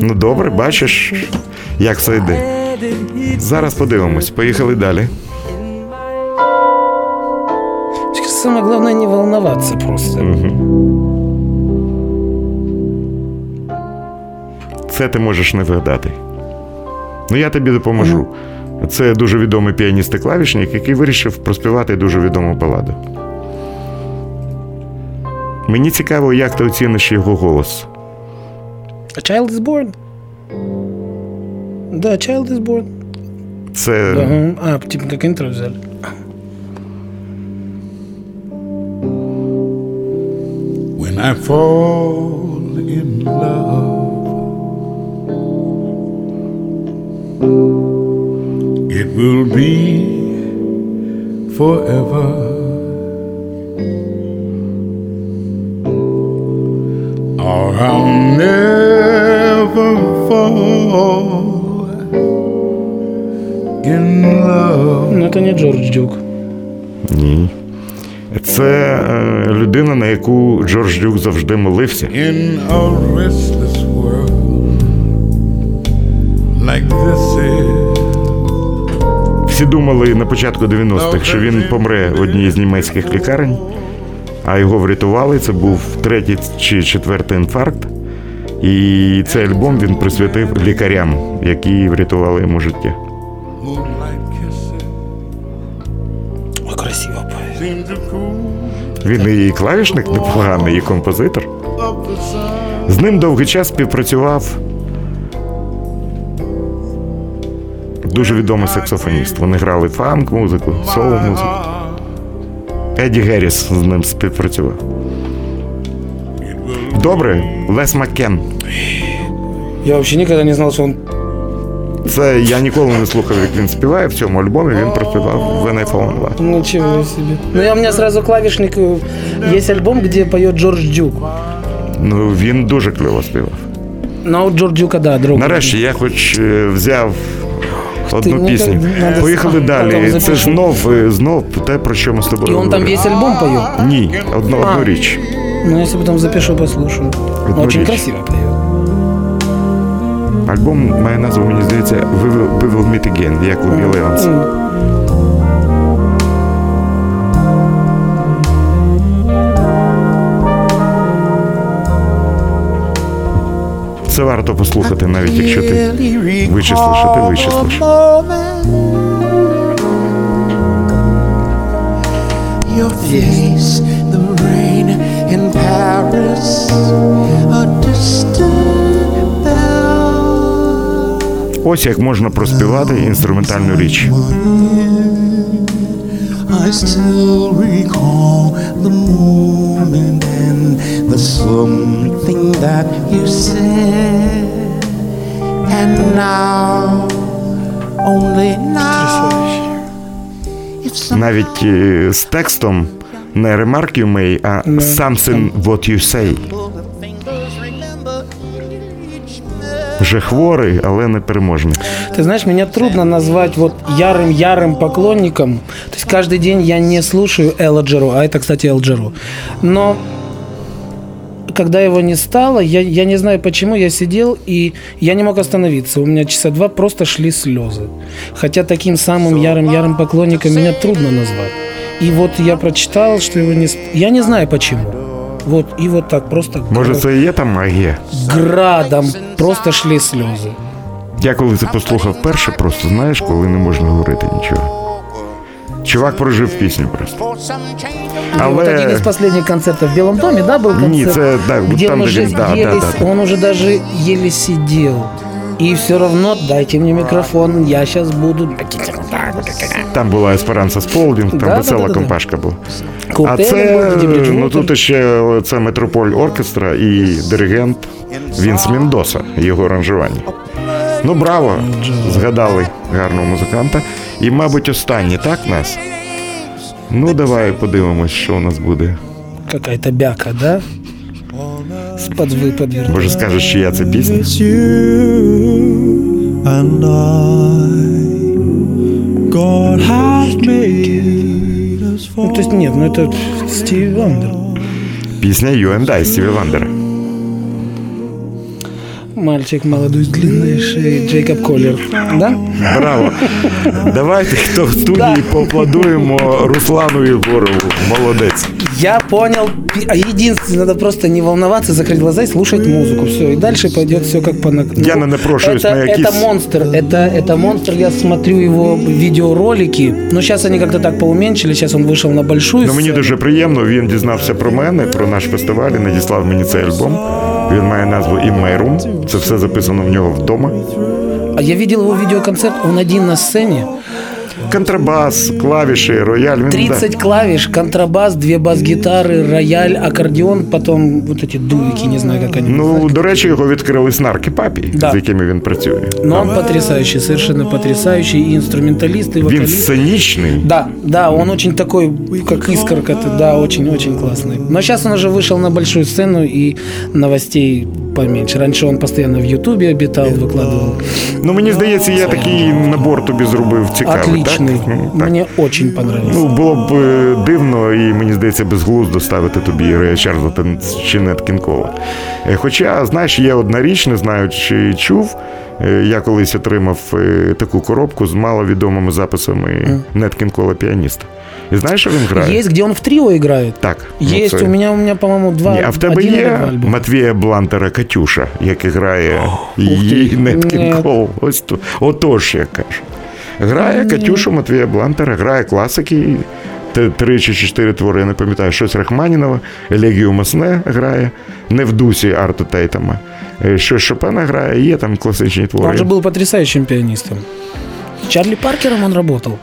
Ну добре, бачиш, як все йде. Зараз подивимось. Поїхали далі. Самое главное не волноваться просто. Це ти можеш не вгадати. Ну я тобі допоможу. Це дуже відомий піаніст і клавішник, який вирішив проспівати дуже відому баладу. Мені цікаво, як ти оціниш його голос. A child is born. Да, child is born. Це Ага. А, типа как интро взяли. When I fall in love, will be forever. Or I'll never fall in love. Ну, это не Джордж Дюк. ні. Це е, людина, на яку Джордж Дюк завжди молився. In a restless Всі думали на початку 90-х, що він помре в одній з німецьких лікарень, а його врятували. Це був третій чи четвертий інфаркт. І цей альбом він присвятив лікарям, які врятували йому життя. Ой, красиво Він і клавішник непоганий, і композитор. З ним довгий час співпрацював дуже відомий саксофоніст. Вони грали фанк, музику, соло музику. Еді Герріс з ним співпрацював. Добре, Лес Маккен. Я вообще никогда не знал, что он... Це я ніколи не слухав, як він співає в цьому альбомі. Він проспівав When I Fall in Love. Ничего себе. Ну, я у меня сразу клавишник. э, Есть альбом, где поет Джордж Дюк. Ну він дуже кльово співав. Но у Джордж Дюка, да, другой. Нарешті я хоч е, взяв одну пісню. Поїхали далі. Це ж знов, е, знов те, про що ми з тобою І он там весь альбом поет. Ні, одну, одну річ. Ну, якщо потім запишу, послушаю. Очень красиво поет. Альбом має назву, мені здається, We Will, We Will Meet Again, як у Біл Еванс. Це варто послухати, навіть якщо ти вичислиш, а ти вичислиш. Your face, the rain in Paris, a distant bell. Ось як можна проспівати інструментальну річ. I still recall the moment and the something that you said. And now, only now, if some Навіть е, з текстом не remark you may, а something what you say. Вже хворий, але не переможний. Ты знаешь, меня трудно назвать вот ярым-ярым поклонником. То есть каждый день я не слушаю Элла Джеро, а это, кстати, Эл Джеро. Но когда его не стало, я, я не знаю почему, я сидел и я не мог остановиться. У меня часа два просто шли слезы. Хотя таким самым ярым-ярым поклонником меня трудно назвать. И вот я прочитал, что его не... ст- Я не знаю почему. Вот, и вот так просто Може, це і є там магія? градом просто шли слезы. Я коли це послухав перше, просто знаєш, коли не можна говорити нічого. Чувак прожив пісню просто. Вот один из последних концертов в Белом доме, да, был концерт? Ні, це, да, где там, он уже він- да, еле, да, да, да. он уже даже еле сидел. И все равно дайте мне микрофон, я сейчас буду. там була Есперанса Сполдінг, там Да, да, весела да, да, да. компашка була. А це Бриджвотер. ну тут ще це Метрополь Оркестра і диригент Вінс Мендоса, його аранжування. Ну, браво! Згадали гарного музиканта. І, мабуть, останній, так нас? Ну, давай подивимось, що у нас буде. Какая-то бяка, да? С подвыпад Може, скажеш, чия це пісня? Ну, то есть нет, ну это Стиви Вандер. Пісня You and I Стіві Вандера. Мальчик молодой с длинной шеей, Джейкоб Коллер. Да? Браво! Давайте, хто в студії, поаплодуємо Руслану Єгорову. Молодець. Я понял. Пи- а Единственное, надо просто не волноваться, закрыть глаза и слушать музыку. Все, и дальше пойдет все как по нак- Я не напрошуюсь это, на якісь- это монстр. Это, это монстр. Я смотрю его видеоролики. Но сейчас они как-то так поуменьшили. Сейчас он вышел на большую Ну, мені сцену. дуже приємно. Він дізнався про мене, про наш фестиваль і надіслав мені цей альбом. Він має назву In My Room. Це все записано в нього вдома. А я видел его видеоконцерт. Он один на сцене Контрабас, клавіші, рояль. Він, 30 клавиш, контрабас, две бас-гитары, рояль, аккордеон, потом вот эти дувики, не знаю, как они Ну, называются. до речі, його відкрили снарки папі, Да. з якими він працює. Но он потрясающий, совершенно потрясающий и инструменталист, и Він вокалист. сценічний. Да, да, он очень такой, как искорка, ты, да, очень-очень классный. Но сейчас он уже вышел на большую сцену и новостей поменьше. Раньше он постоянно в Ютубе обитал, выкладывал. Ну, мені здається, я такий набор тобі зробив цікавий. Отличный. Так? Ну, так. Мне очень понравился. Ну, було б е, дивно і мені здається безглуздо ставити тобі Рея Чарльза чи Нет Кінкола. Е, Хоча, знаєш, є одна річ, не знаю, чи чув. е, Я колись отримав е, таку коробку з маловідомими записами Нет Кінкола піаніста. І знаєш, що він грає? Есть, где он в трио играет? Так. ну, Есть, це- у меня, у меня, по-моему, два. Ні, а в тебе один или є два альбома. Матвія Блантера Катюша, який грає її Нет Кінкол. Ось то. Отож, я кажу. Грає Катюшу Матвія Блантера, грає класики. Три чи чотири твори, я не пам'ятаю, щось Рахманінова, Елегію Масне грає, не в дусі Арту Тейтама. Е, Щось Шопена грає, є там класичні твори. Он же был потрясающим пианистом. С Чарли Паркером он работал.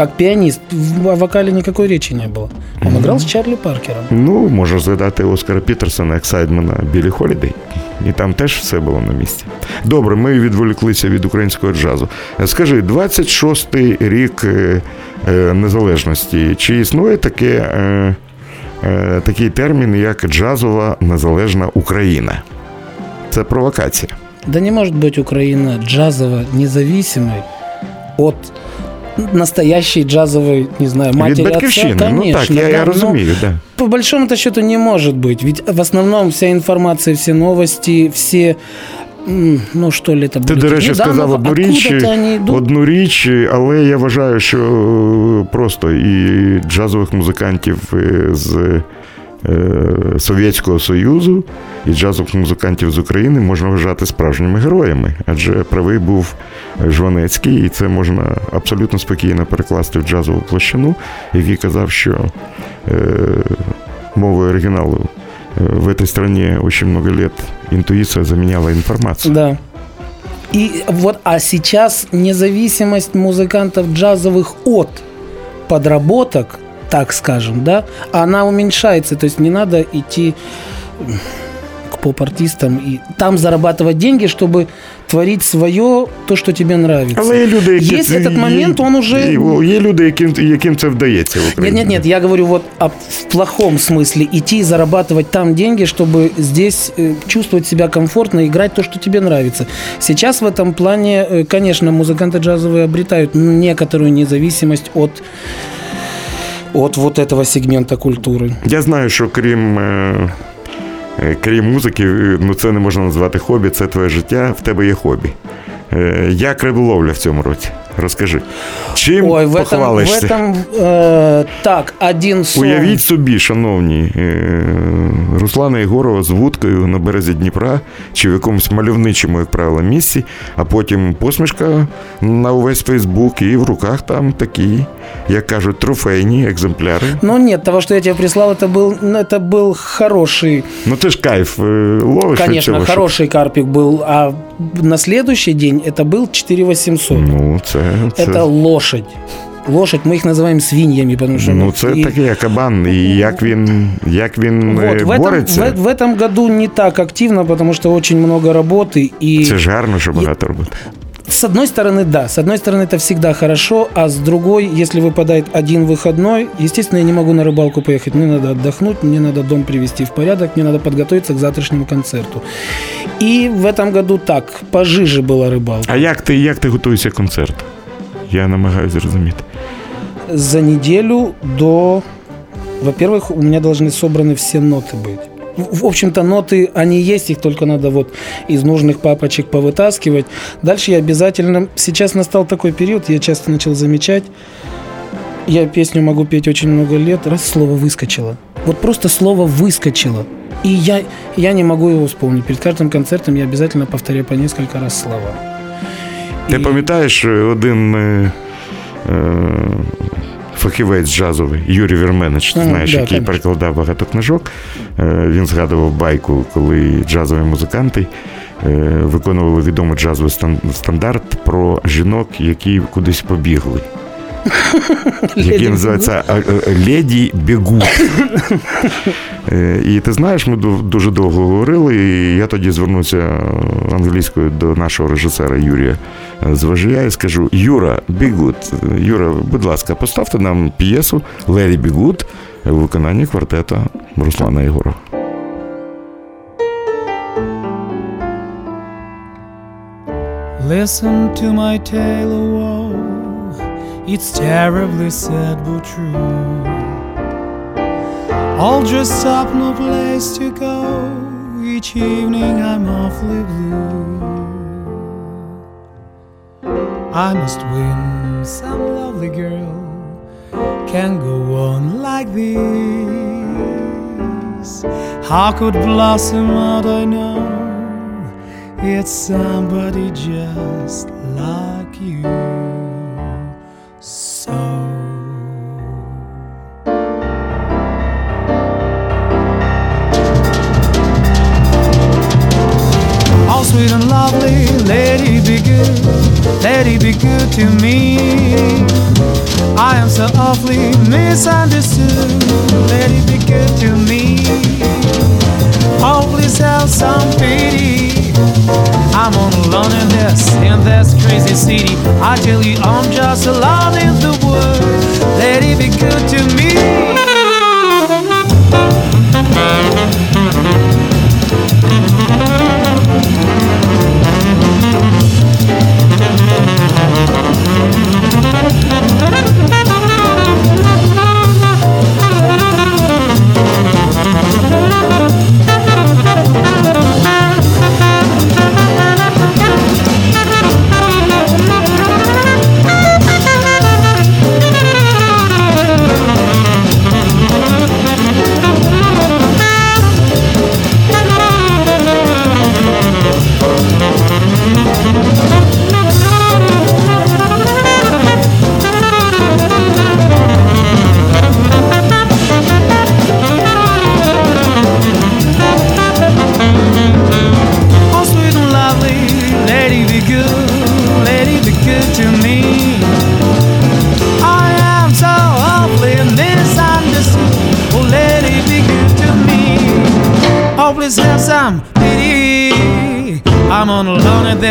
Как пианист. В о вокале никакой речи не было. Он играл с Чарли Паркером. Ну, можу згадати Оскара Пітерсона, ексайдмена Білі Холідей. І там теж все було на місці. Добре, ми відволіклися від українського джазу. Скажи, 26-й рік е, е, незалежності. Чи існує таке, е, такий термін, як джазова незалежна Україна? Це провокація. Да не может быть Украина джазово независимой от настоящей джазовой, не знаю, матери від отца. Конечно, ну так, я, да, я но розумію, да. По большому-то счету не может быть. Ведь в основном вся информация, все новости, все ну що ли це Ти, до речі, Ну, да, сказав ну, одну річ, одну річ, але я вважаю, що просто і джазових музикантів з Совєтського Союзу і джазових музикантів з України можна вважати справжніми героями, адже правий був Жванецький, і це можна абсолютно спокійно перекласти в джазову площину, який казав, що е, мовою оригіналу е, в этой стране очень много лет интуиция заменяла информацию. Да. И вот, а сейчас независимость музыкантов джазовых от подработок, так скажем, да, она уменьшается. То есть не надо идти к поп-артистам и там зарабатывать деньги, чтобы творить свое, то, что тебе нравится. Але є люди, які Есть це- этот момент, он уже... Є, є люди, яким, яким це вдається в Нет, Україні. нет, нет, я говорю вот о, в плохом смысле. Идти и зарабатывать там деньги, чтобы здесь э, чувствовать себя комфортно, играть то, что тебе нравится. Сейчас в этом плане, э, конечно, музыканты джазовые обретают некоторую независимость от от вот этого сегмента культури. Я знаю, що крім, е, е, крім музики, е, ну це не можна назвати хобі, це твоє життя, в тебе є хобі. Як риболовля в цьому році? Розкажи. Чим Ой, в этом, в похвалишся? этом э, так, один сон. Уявіть собі, шановні, е, Руслана Єгорова з вудкою на березі Дніпра чи в якомусь мальовничому, як правило, місці, а потім посмішка на увесь Фейсбук, і в руках там такі, як кажуть, трофейні екземпляри. Ну нет, того, что я тебе прислал, это был, ну, это был хороший Ну ти ж кайф е, ловиш від Конечно, цього, що- хороший карпик был, а на следующий день это был 4800. Ну, це, це, Это лошадь. Лошадь, мы их называем свиньями, потому что... ну, це и- такий кабан. І як він, як він е, вот, в, этом, бореться, в, в этом году не так активно, потому что очень много работы. И це ж гарно, що багато робити. с одной стороны, да, с одной стороны это всегда хорошо, а с другой, если выпадает один выходной, естественно, я не могу на рыбалку поехать, мне надо отдохнуть, мне надо дом привести в порядок, мне надо подготовиться к завтрашнему концерту. И в этом году так, пожиже была рыбалка. А як ти, як ти готуєшся к концерту? Я намагаюся зрозуміти. за неделю до... Во-первых, у меня должны собраны все ноты быть. В общем-то, ноты, они есть, их только надо вот из нужных папочек повытаскивать. Дальше я обязательно... Сейчас настал такой период, я часто начал замечать, я песню могу петь очень много лет, раз слово выскочило. Вот просто слово выскочило. И я, я не могу его вспомнить. Перед каждым концертом я обязательно повторяю по несколько раз слова. Ти пам'ятаєш е, один е, е, фахівець джазовий Юрій Вірменич, ти знаєш, да, який конечно. перекладав багато книжок. Е, він згадував байку, коли джазові музиканти е, виконували відомий джазовий стан- стандарт про жінок, які кудись побігли. Який Леді називається е, Леді бігут. Е, І ти знаєш, ми дуже довго говорили, і я тоді звернувся англійською до нашого режисера Юрія е, Зважія і скажу: Юра, бігут, Юра, будь ласка, поставте нам п'єсу Леді Бігут у виконанні квартету Руслана Єгорова. Listen to my tale of woe. It's terribly sad but true. All dressed up, no place to go. Each evening I'm awfully blue. I must win some lovely girl. Can't go on like this. How could blossom out I know? It's somebody just like you. Sweet and lovely, lady be good, lady be good to me. I am so awfully misunderstood, lady be good to me. Oh, please have some pity. I'm in this, in this crazy city. I tell you, I'm just alone in the world. Let it be good to me.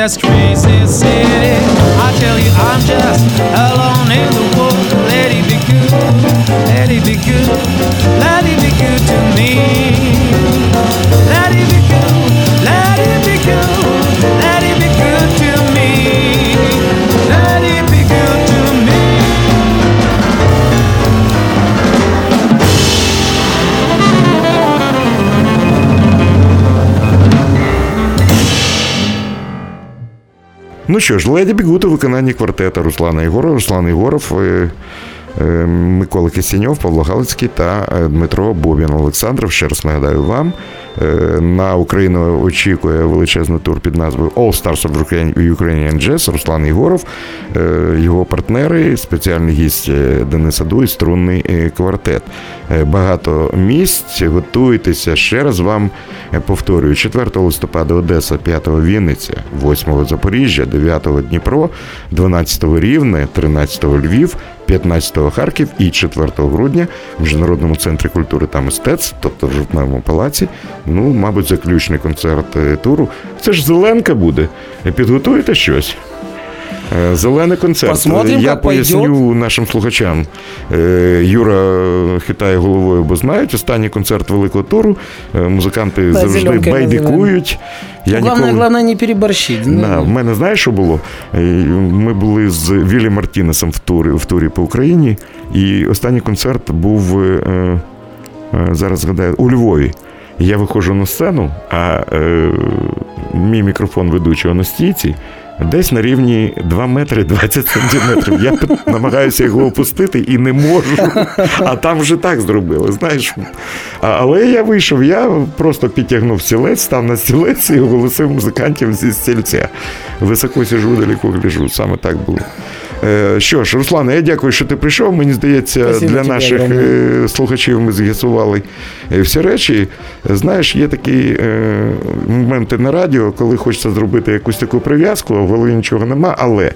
best crazy. Ну що ж, леді бігут у виконанні квартета Руслана Єгорова, Руслан Єгоров, е, Микола Кисіньов, Павло Галицький та е, Дмитро Бобін Олександров. Ще раз нагадаю вам. е, На Україну очікує величезний тур під назвою All Stars of Ukrainian Jazz Руслан Єгоров, е, його партнери, спеціальний гість е, Денис Аду і струнний е, квартет. Е, Багато місць. Готуйтеся. Ще раз вам е, повторюю: 4 листопада Одеса, 5 Вінниця, 8 Запоріжжя, 9 Дніпро, 12 Рівне, 13 Львів, 15 Харків і 4 грудня в Міжнародному центрі культури та мистецтв, тобто в жовтневому палаці. Ну, мабуть, заключний концерт е, туру. Це ж Зеленка буде. Підготуєте щось? Е, Зелений концерт. Посмотрим, Я як пойдет. поясню нашим слухачам. Е, Юра хитає головою, бо знають, останній концерт великого туру. е, Музиканти Да, завжди байдикують. Я главное, ніколи... главное не переборщить. Ну, Да, в мене знаєш, що було? Е, Ми були з Вілі Мартінесом в турі, в турі по Україні, і останній концерт був е, е, зараз згадаю, у Львові. Я виходжу на сцену, а е, мій мікрофон ведучого на стійці десь на рівні 2 метри 20 сантиметрів. Я намагаюся його опустити і не можу. А там вже так зробили, знаєш. Але я вийшов, я просто підтягнув стілець, став на стілець і оголосив музикантів зі стільця. Високо сижу, далеко гляжу. Саме так було. Е, що ж, Руслане, я дякую, що ти прийшов. Мені здається, Спасибо для тебе наших огромне. е, слухачів ми з'ясували е, всі речі. Знаєш, є такі моменти на радіо, коли хочеться зробити якусь таку прив'язку, а в голові нічого нема. Але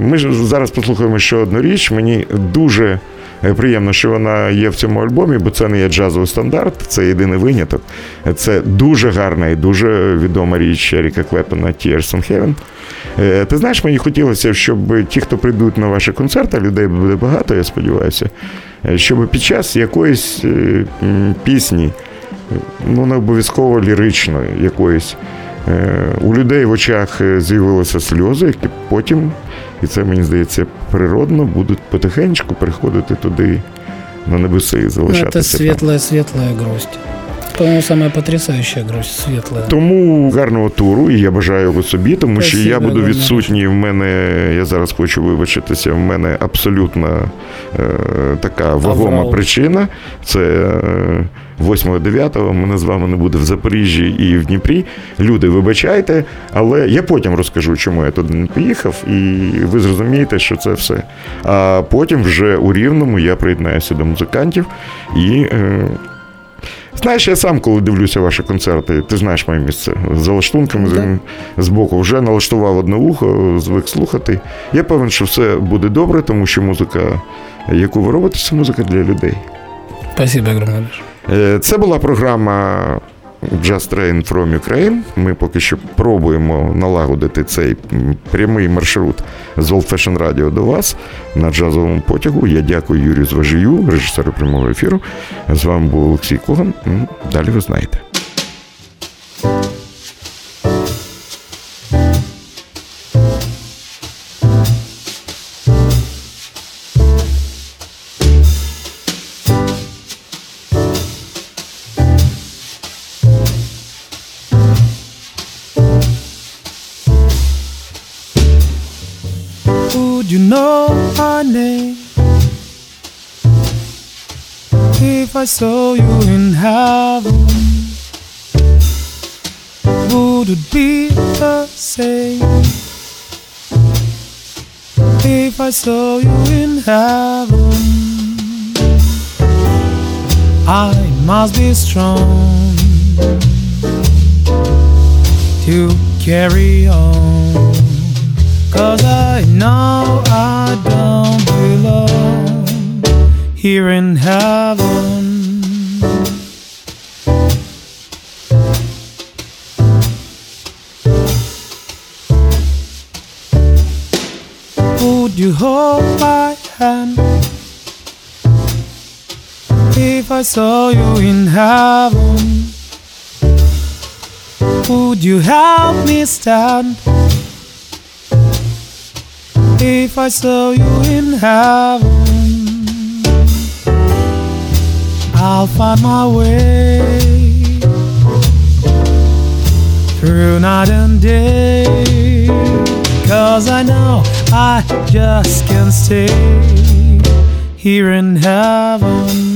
ми ж зараз послухаємо ще одну річ. Мені дуже. Е, Приємно, що вона є в цьому альбомі, бо це не є джазовий стандарт, це єдиний виняток. Це дуже гарна і дуже відома річ Еріка Клепена «Tears on Heaven». Е, Ти знаєш, мені хотілося, щоб ті, хто прийдуть на ваші концерти, людей буде багато, я сподіваюся, е, щоб під час якоїсь е, пісні, е, ну не обов'язково ліричної якоїсь, е, у людей в очах е, з'явилися сльози, які потім, і це мені здається природно, будуть потихеньку приходити туди на небеси і ну, залишатися. Це світла, світла грусть. По-моему, самая потрясающая грусть светлая. Тому гарного туру, і я бажаю його собі, тому що я буду відсутній. В мене я зараз хочу вибачитися. В мене абсолютно е, така вагома Аврал. причина. Це е, 8-9 мене з вами не буде в Запоріжжі і в Дніпрі. Люди, вибачайте, але я потім розкажу, чому я туди не поїхав, і ви зрозумієте, що це все. А потім вже у Рівному я приєднаюся до музикантів і. Е, Знаєш, я сам, коли дивлюся ваші концерти, ти знаєш моє місце за лаштунками з- з боку, вже налаштував одне вухо, звик слухати. Я певен, що все буде добре, тому що музика, яку ви робите, це музика для людей. Спасибо огромное. Е, Це була програма Just Train from Ukraine. Ми поки що пробуємо налагодити цей прямий маршрут з Old Fashion Radio до вас на джазовому потягу. Я дякую Юрію Зважію, режисеру прямого ефіру. З вами був Олексій Коган. Далі ви знаєте. I saw you in heaven? Would it be the same if I saw you in heaven? I must be strong to carry on. Cause I know I don't belong here in heaven. You hold my hand? If I saw you in heaven, would you help me stand? If I saw you in heaven, I'll find my way through night and day. Cause I know I just can't stay here in heaven.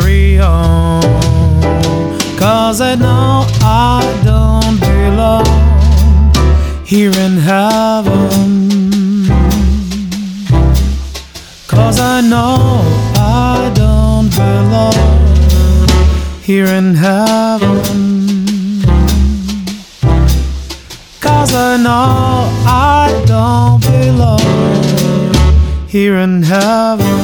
Carry on. Cause I know I don't belong here in heaven. Cause I know I don't belong here in heaven. Cause I know I don't belong here in heaven.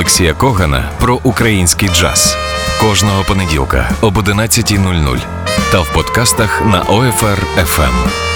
Олексія Когана про український джаз кожного понеділка об 11.00 та в подкастах на OFR FM.